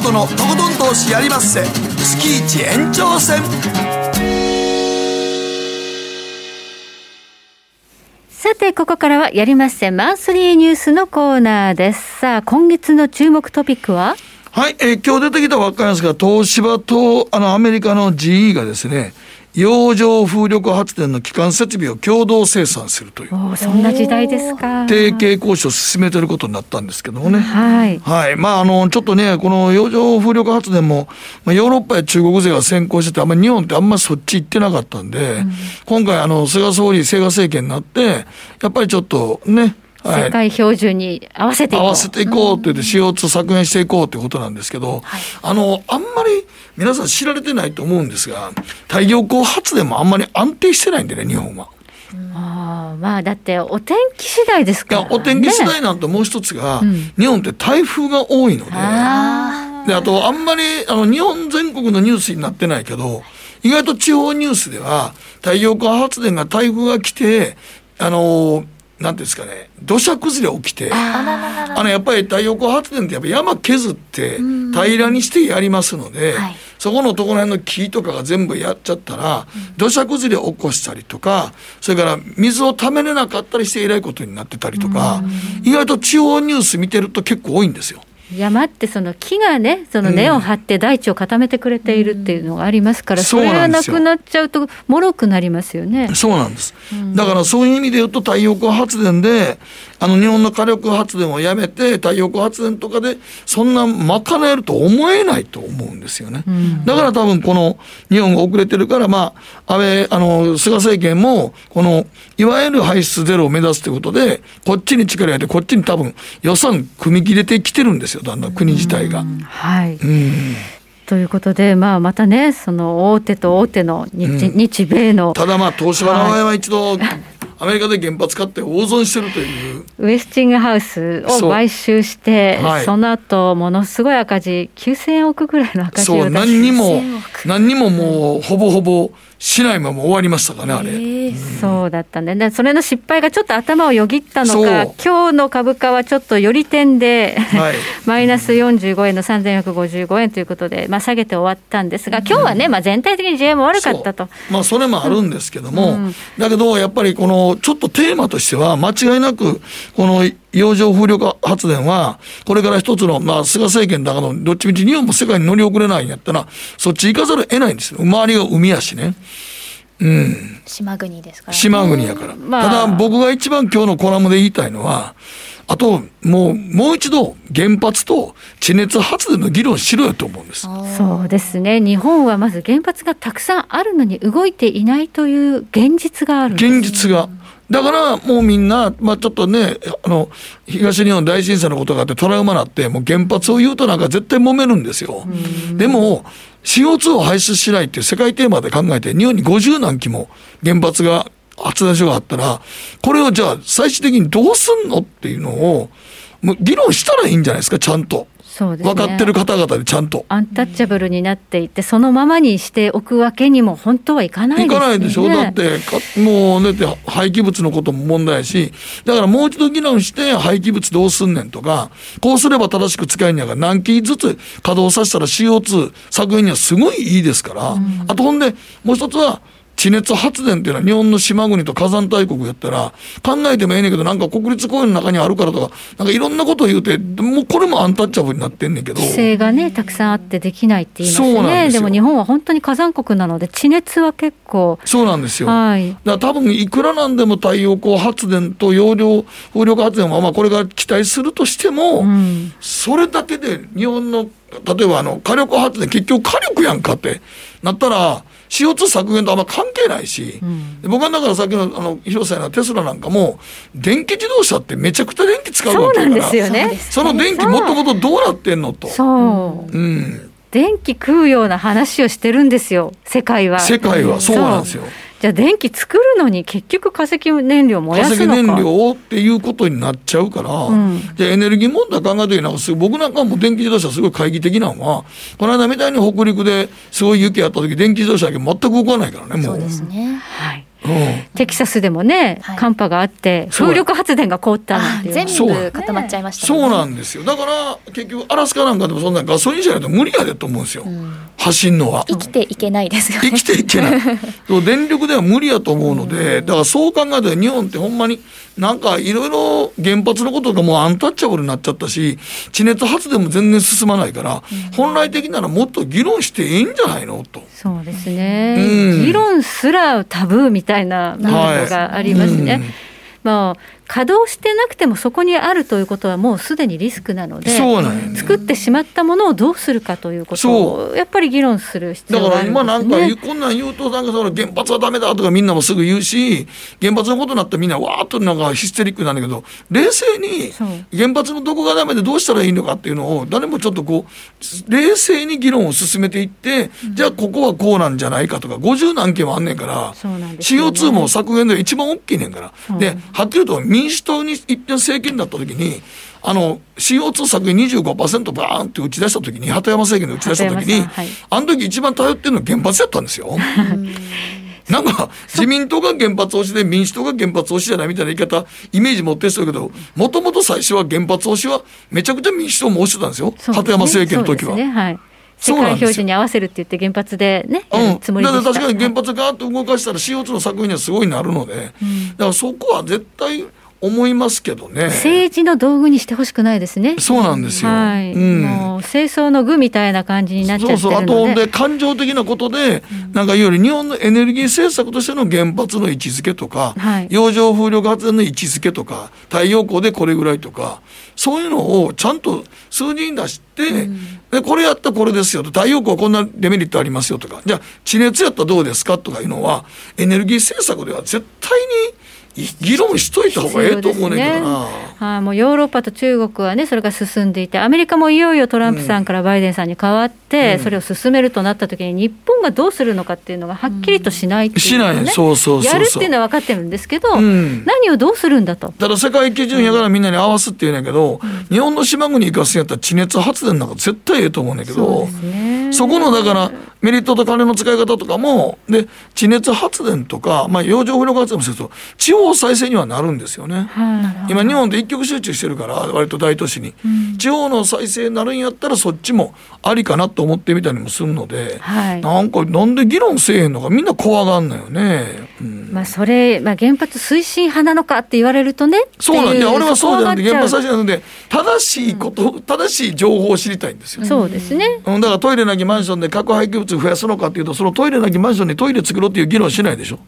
S1: 北野誠のとことん投資やりまっせ。月一延長戦。
S2: さて、ここからはやりませんマンスリーニュースのコーナーです。さあ、今月の注目トピックは？
S1: はい、えー、今日出てきたばっかりなんですが、東芝とあのアメリカの GE がですね、洋上風力発電の基幹設備を共同生産するという。
S2: そんな時代ですか。
S1: 提携交渉を進めてることになったんですけどもね、
S2: はい、
S1: はい、まああのちょっとねこの洋上風力発電も、まあ、ヨーロッパや中国勢が先行しててあんまり日本ってあんまりそっち行ってなかったんで、うん、今回あの菅総理菅政権になってやっぱりちょっとね
S2: 世界標準に合わせていこう、
S1: 合わせていこうって言って CO2 削減していこうということなんですけど、はい、あのあんまり皆さん知られてないと思うんですが太陽光発電もあんまり安定してないんでね日本は。
S2: あまあだってお天気次第ですから、
S1: ね、お天気次第なんてもう一つが、うん、日本って台風が多いのであであとあんまりあの日本全国のニュースになってないけど意外と地方ニュースでは太陽光発電が台風が来てあのなんですかね土砂崩れ起きてあのやっぱり太陽光発電ってやっぱ山削って平らにしてやりますので、はい、そこのところら辺の木とかが全部やっちゃったら、土砂崩れ起こしたりとかそれから水をためれなかったりしてえらいことになってたりとか意外と地方ニュース見てると結構多いんですよ。
S2: 山ってその木がねその根を張って大地を固めてくれているっていうのがありますから、うん、それがなくなっちゃうともろくなりますよね。
S1: そうなんです、うん、だからそういう意味で言うと太陽光発電であの日本の火力発電をやめて太陽光発電とかでそんな賄えると思えないと思うんですよね、うん、だから多分この日本が遅れてるからまあ安倍あの菅政権もこのいわゆる排出ゼロを目指すということでこっちに力入れてこっちに多分予算組み切れてきてるんですよだんだん国自体が。
S2: はい、ということで、まあ、またね、その大手と大手の日,、日米の。
S1: ただまあ、東芝の場合は一度、アメリカで原発買って大損してるという。
S2: ウェスティングハウスを買収してそ,、はい、その後ものすごい赤字9000億ぐらいの赤字を
S1: そう何にも何にももうほぼほぼしないまま終わりましたかね、あれ。え
S2: ー、そうだったね。で、それの失敗がちょっと頭をよぎったのか、今日の株価はちょっとより点で、はい、マイナス45円の3455円ということで、まあ、下げて終わったんですが、今日はね、まあ、全体的に GM 悪かったと。
S1: まあ、それもあるんですけども、うん、だけど、やっぱりこの、ちょっとテーマとしては、間違いなく、この洋上風力発電は、これから一つの、まあ、菅政権だから、どっちみち日本も世界に乗り遅れないんやったら、そっち行かざるを得ないんですよ。周りが海やしね。うん。
S3: 島国ですから、
S1: ね、島国やから。まあ、ただ、僕が一番今日のコラムで言いたいのは、あと、もう、もう一度、原発と地熱発電の議論しろよと思うんです。
S2: そうですね。日本はまず原発がたくさんあるのに動いていないという現実がある
S1: 現実が。だからもうみんな、まあ、ちょっとね、あの、東日本大震災のことがあってトラウマになって、もう原発を言うとなんか絶対揉めるんですよ。でも、CO2 を排出しないっていう世界テーマで考えて、日本に50何基も原発が、発電所があったら、これをじゃあ最終的にどうすんのっていうのを、もう議論したらいいんじゃないですか、ちゃんと。そうですね、分かってる方々でちゃんと。
S2: アンタッチャブルになっていて、そのままにしておくわけにも本当はいかないです、ね、
S1: いかないでしょ、だってもうねって廃棄物のことも問題やし、だからもう一度議論して、廃棄物どうすんねんとか、こうすれば正しく使えんやから、何機ずつ稼働させたら CO2 削減にはすごいいいですから、うん、あとほんで、もう一つは、地熱発電っていうのは日本の島国と火山大国やったら考えてもええねんけどなんか国立公園の中にあるからとかなんかいろんなことを言うてもうこれもアンタッチャブルになってんねんけど。
S2: 規制がねたくさんあってできないって言いますね。ででも日本は本当に火山国なので地熱は結構
S1: そうなんですよ、はい、だから多分いくらなんでも太陽光発電と容量風力発電はまあこれから期待するとしても、うん、それだけで日本の例えばあの火力発電結局火力やんかってなったら CO2 削減とあんま関係ないし、で僕はだからさっきのあの広瀬のテスラなんかも電気自動車ってめちゃくちゃ電気使うわけだから。
S2: そうなんですよね。
S1: その電気もともとどうなってんのと。
S2: そう、
S1: うん、
S2: 電気食うような話をしてるんですよ世界は。
S1: 世界は。そうなんですよ。
S2: じゃあ電気作るのに結局化石燃料燃や
S1: 化石
S2: すのか？
S1: 燃料をっていうことになっちゃうから、
S2: ん
S1: じゃあエネルギー問題考えた時なんかす僕なんかはもう電気自動車すごい懐疑的なのはこの間みたいに北陸ですごい雪あった時電気自動車だけ全く動かないからねもう。
S3: ですね。
S2: はい
S1: うん
S2: テキサスでもね、
S3: はい。
S2: 寒波があって風力発電が凍ったなんていう。
S3: 全
S1: そう。
S3: 部固まっちゃいました
S1: そう
S3: ね。
S1: なんですよ。だから結局アラスカなんかでもそんなガソリン車やと無理やでと思うんですよ、走ん。のは。
S3: 生きていけないですよね。
S1: 生きていけない。そう電力では無理やと思うので、だからそう考えたら日本ってほんまになんかいろいろ原発のことがもうアンタッチャブルになっちゃったし、地熱発電も全然進まないから、本来的ならもっと議論していいんじゃないの？と。
S2: そうですね、
S1: うん。
S2: 議論すらタブーみたいなものがありますね。
S1: うん
S2: まあ、稼働してなくてもそこにあるということはもうすでにリスクなので
S1: そうなんやね。
S2: 作ってしまったものをどうするかということをやっぱり議論する必
S1: だか
S2: 要があるんです、ね、
S1: ら今なんかこんなん言うとなんかその原発はダメだとかみんなもすぐ言うし原発のことになったらみんなわーっとなんかヒステリックなんだけど冷静に原発のどこがダメでどうしたらいいのかっていうのを誰もちょっとこう冷静に議論を進めていって、じゃあここはこうなんじゃないかとか50何件もあんねんから
S2: ね。
S1: CO2 も削減で一番大きいねんから、ではっきりと民主党に一点政権だった時にあの CO2 削減25%バーンって打ち出した時に鳩山政権で打ち出した時に、
S2: 鳩山さんはい。
S1: あの時一番頼ってるのは原発やったんですよ。なんか自民党が原発推しで民主党が原発推しじゃないみたいな言い方イメージ持ってる人だけどもともと最初は原発推しはめちゃくちゃ民主党も推してたんですよ。
S2: そうですね。
S1: 鳩山政権の時は。
S2: 世界標準に合わせるって言って原発でね、や
S1: うん、
S2: るつもりで
S1: だ
S2: した
S1: から確かに原発ガーッと動かしたら CO2 の削減にはすごいなるので、だからそこは絶対思いますけどね。
S2: 政治の道具にしてほしくないですね。
S1: そうなんですよ。
S2: はい、
S1: うん
S2: もう清掃の具みたいな感じになっちゃって
S1: そう
S2: るので。
S1: そうあとで感情的なことで、なんかいわゆる日本のエネルギー政策としての原発の位置づけとか、
S2: はい
S1: 洋上風力発電の位置づけとか太陽光でこれぐらいとかそういうのをちゃんと数字に出して、でこれやったらこれですよと太陽光はこんなデメリットありますよとかじゃあ地熱やったらどうですかとかいうのはエネルギー政策では絶対に議論しといた方がええと思うねんけどな。
S2: はい、もうヨーロッパと中国はねそれが進んでいてアメリカもいよいよトランプさんからバイデンさんに代わって、それを進めるとなった時に日本がどうするのかっていうのがはっきりとしないっていう
S1: し
S2: のね、
S1: ない。そうそうそうそう。
S2: やるっていうのは分かってるんですけど、
S1: ん。
S2: 何をどうするんだと。
S1: ただ世界基準やからみんなに合わすって言うねんけど、日本の島国行かすんやったら地熱発電なんか絶対ええと思うねんけど、そこのだからメリットと金の使い方とかもで地熱発電とか、まあ、洋上風力発電もすると地方再生にはなるんですよね。今日本で一極集中してるから割と大都市に、地方の再生になるんやったらそっちもありかなと思ってみたりもするので、
S2: はい。
S1: なんかなんで議論せえへんのかみんな怖がんのよね。うん。
S2: まあ、それ、まあ、原発推進派なのかって言われるとね
S1: そうなんで、俺はそうじゃなくて、原発再
S2: そ
S1: 生なので、正しいこと、正しい情報を知りたいんですよ。
S2: そうですね、
S1: うん、だからトイレなきマンションで核廃棄物増やすのかっていうと、そのトイレなきマンションにトイレ作ろうっていう議論しないでしょ。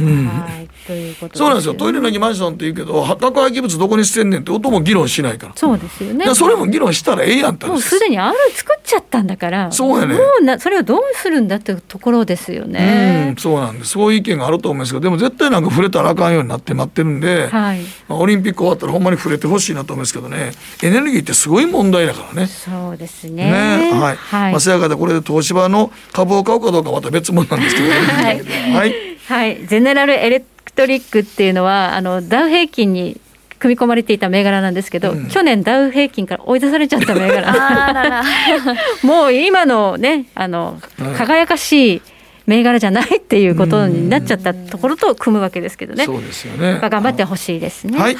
S1: うん。
S2: はい、ということ
S1: そうなんですよ。トイレなきマンションって言うけど、核廃棄物どこに捨てんねんって音も議論しないから。
S2: そうですよね。
S1: それも議論したらええやんって
S2: もう
S1: す
S2: すでにある作っちゃったんだから。
S1: そうやね。
S2: もうなそれをどうするんだっていうところですよ
S1: う
S2: ね
S1: ん、。そうなんです。そういう意見があると思いますけど、でも絶対なんか触れたらあかんようになって待ってるんで、
S2: はい。
S1: まあオリンピック終わったらほんまに触れてほしいなと思いますけどね、エネルギーってすごい問題だからね。
S2: そうですね。
S1: ねはい、
S2: はい。
S1: まあ、せやかでこれで東芝の株を買うかどうかはまた別物なんですけど、ね、
S2: はい。
S1: はい、
S2: はい、ゼネラルエレクトリックっていうのはあのダウ平均に組み込まれていた銘柄なんですけど、去年ダウ平均から追い出されちゃった銘柄。もう今のねあの
S1: はい
S2: 輝かしい銘柄じゃないっていうことになっちゃったところと組むわけですけどね。
S1: そうですよね。
S2: まあ頑張ってほしいですね。
S1: はい。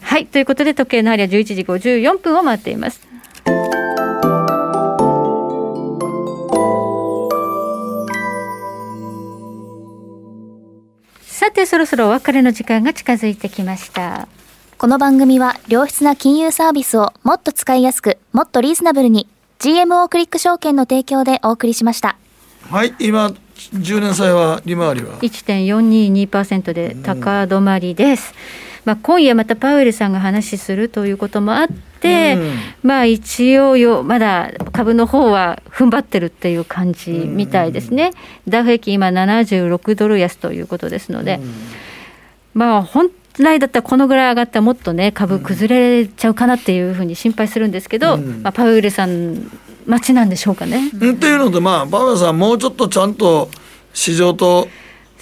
S2: はい、ということで時計の針は11時54分を回っています。さてそろそろお別れの時間が近づいてきました。
S3: この番組は良質な金融サービスをもっと使いやすく、もっとリーズナブルに GMO クリック証券の提供でお送りしました。
S1: はい、今10年債は利回りは
S2: ？1.422%で高止まりです。まあ、今夜またパウエルさんが話しするということもあって、うん、まあ一応よまだ株の方は踏ん張ってるっていう感じみたいですね、うん、ダウ平均今76ドル安ということですので、うん、まあ本来だったらこのぐらい上がったらもっとね株崩れちゃうかなっていうふうに心配するんですけど、まあ、パウエルさん待ちなんでしょうかね。
S1: っていうのでまあパウエルさんもうちょっとちゃんと市場と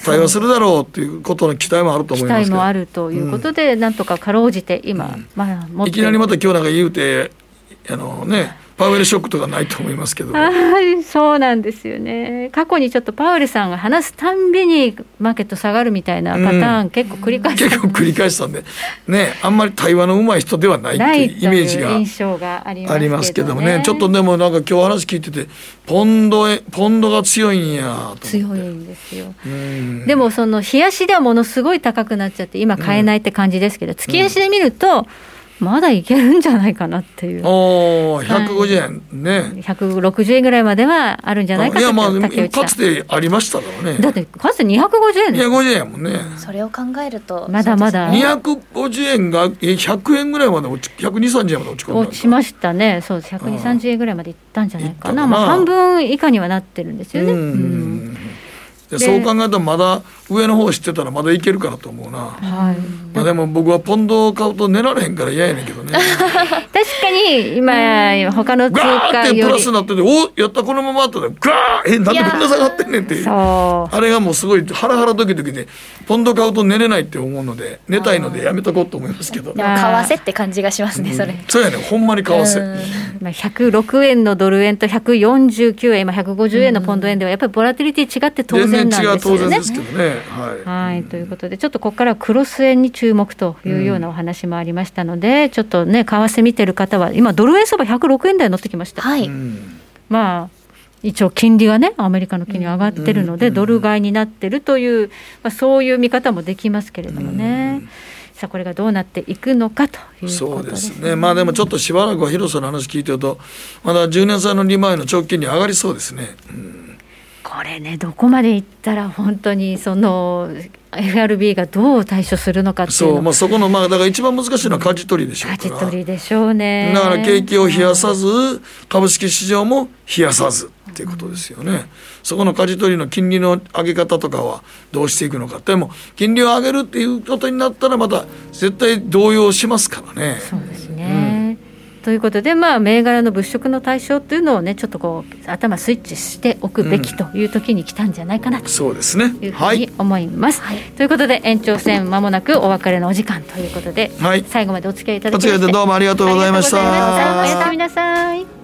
S1: 対応するだろうということの期待もあると思います
S2: 期待もあるということで、うん、なんとかかろうじて今、うん、
S1: まあ、いきなりまた今日なんか言うてあのねパウエルショックとかないと思いますけど。
S2: そうなんですよね。過去にちょっとパウエルさんが話すたんびにマーケット下がるみたいなパターン、うん、結構繰り返
S1: した。結構繰り返したんで。ねあんまり対話のうまい人ではないっていうイメージが
S2: 印象があ
S1: りますけどもね。ちょっとでもなんか今日話聞いててポンドポンドが強いんや
S2: 強いんですよ。でもその冷やしではものすごい高くなっちゃって今買えないって感じですけど、月足で見ると、うんまだいけるんじゃないかなっていう。
S1: おお、150円ね。
S2: 160円ぐらいまではあるんじゃないか
S1: いや、まあ、かつてありましたからね。
S2: だって、かつて250円
S1: です250円やもんね。
S3: それを考えると、
S2: まだまだ。
S1: 250円が100円ぐらいまで落ち、120、30円まで落ち込んだ。
S2: 落ちましたね。そうです。120、30円ぐらいまでいったんじゃないかな。まあ、半分以下にはなってるんですよね。うん
S1: でそう考えたらまだ上の方知ってたらまだいけるかなと思うな、はい、まあ、でも僕はポンドを買うと寝られへんから嫌やねんけどね。確か
S2: に今他の通貨
S1: より。ガーってプラスになってておやったこのままあったらガーえなんでこんな下がってんねんっていう。あれがもうすごいハラハラドキドキでポンド買うと寝れないって思うので寝たいのでやめとこうと思いますけど
S3: でも為替って感じがしますねそれ、うん、
S1: そうやねほんまに為替、
S2: まあ、106円のドル円と149円今150円のポンド円ではやっぱりボラティリティ違って当然然なんですよね。はい、はい、ということでちょっとここからクロス円に注目というようなお話もありましたので、うん、ちょっとね為替見てる方は今ドル円相場106円台乗ってきました。はい、まあ一応金利がねアメリカの金利上がってるので、ドル買いになってるという、まあ、そういう見方もできますけれどもね。さあこれがどうなっていくのかという
S1: そうですね、まあでもちょっとしばらくは広さの話聞いてると、まだ10年債の利回りの長期金利上がりそうですね。うん
S2: これね、どこまでいったら本当にその FRB がどう対処するのかっていう
S1: そう、まあ、そこの、まあ、だから一番難しいのは舵取りでしょう
S2: 舵取りでしょうね。
S1: だから景気を冷やさず、株式市場も冷やさずっていうことですよね。うん、そこの舵取りの金利の上げ方とかはどうしていくのか。でも、金利を上げるっていうことになったら、また絶対動揺しますからね。
S2: そうですね。うんということで、まあ、銘柄の物色の対象というのをね、ちょっとこう、頭スイッチしておくべきという時に来たんじゃないかなと、
S1: そうですね。
S2: いうふうに思います。はい、ということで、延長戦まもなくお別れのお時間ということで、はい、最後までお付き合いいただきまして。
S1: どうもありがとうございました。お
S2: やすみなさい。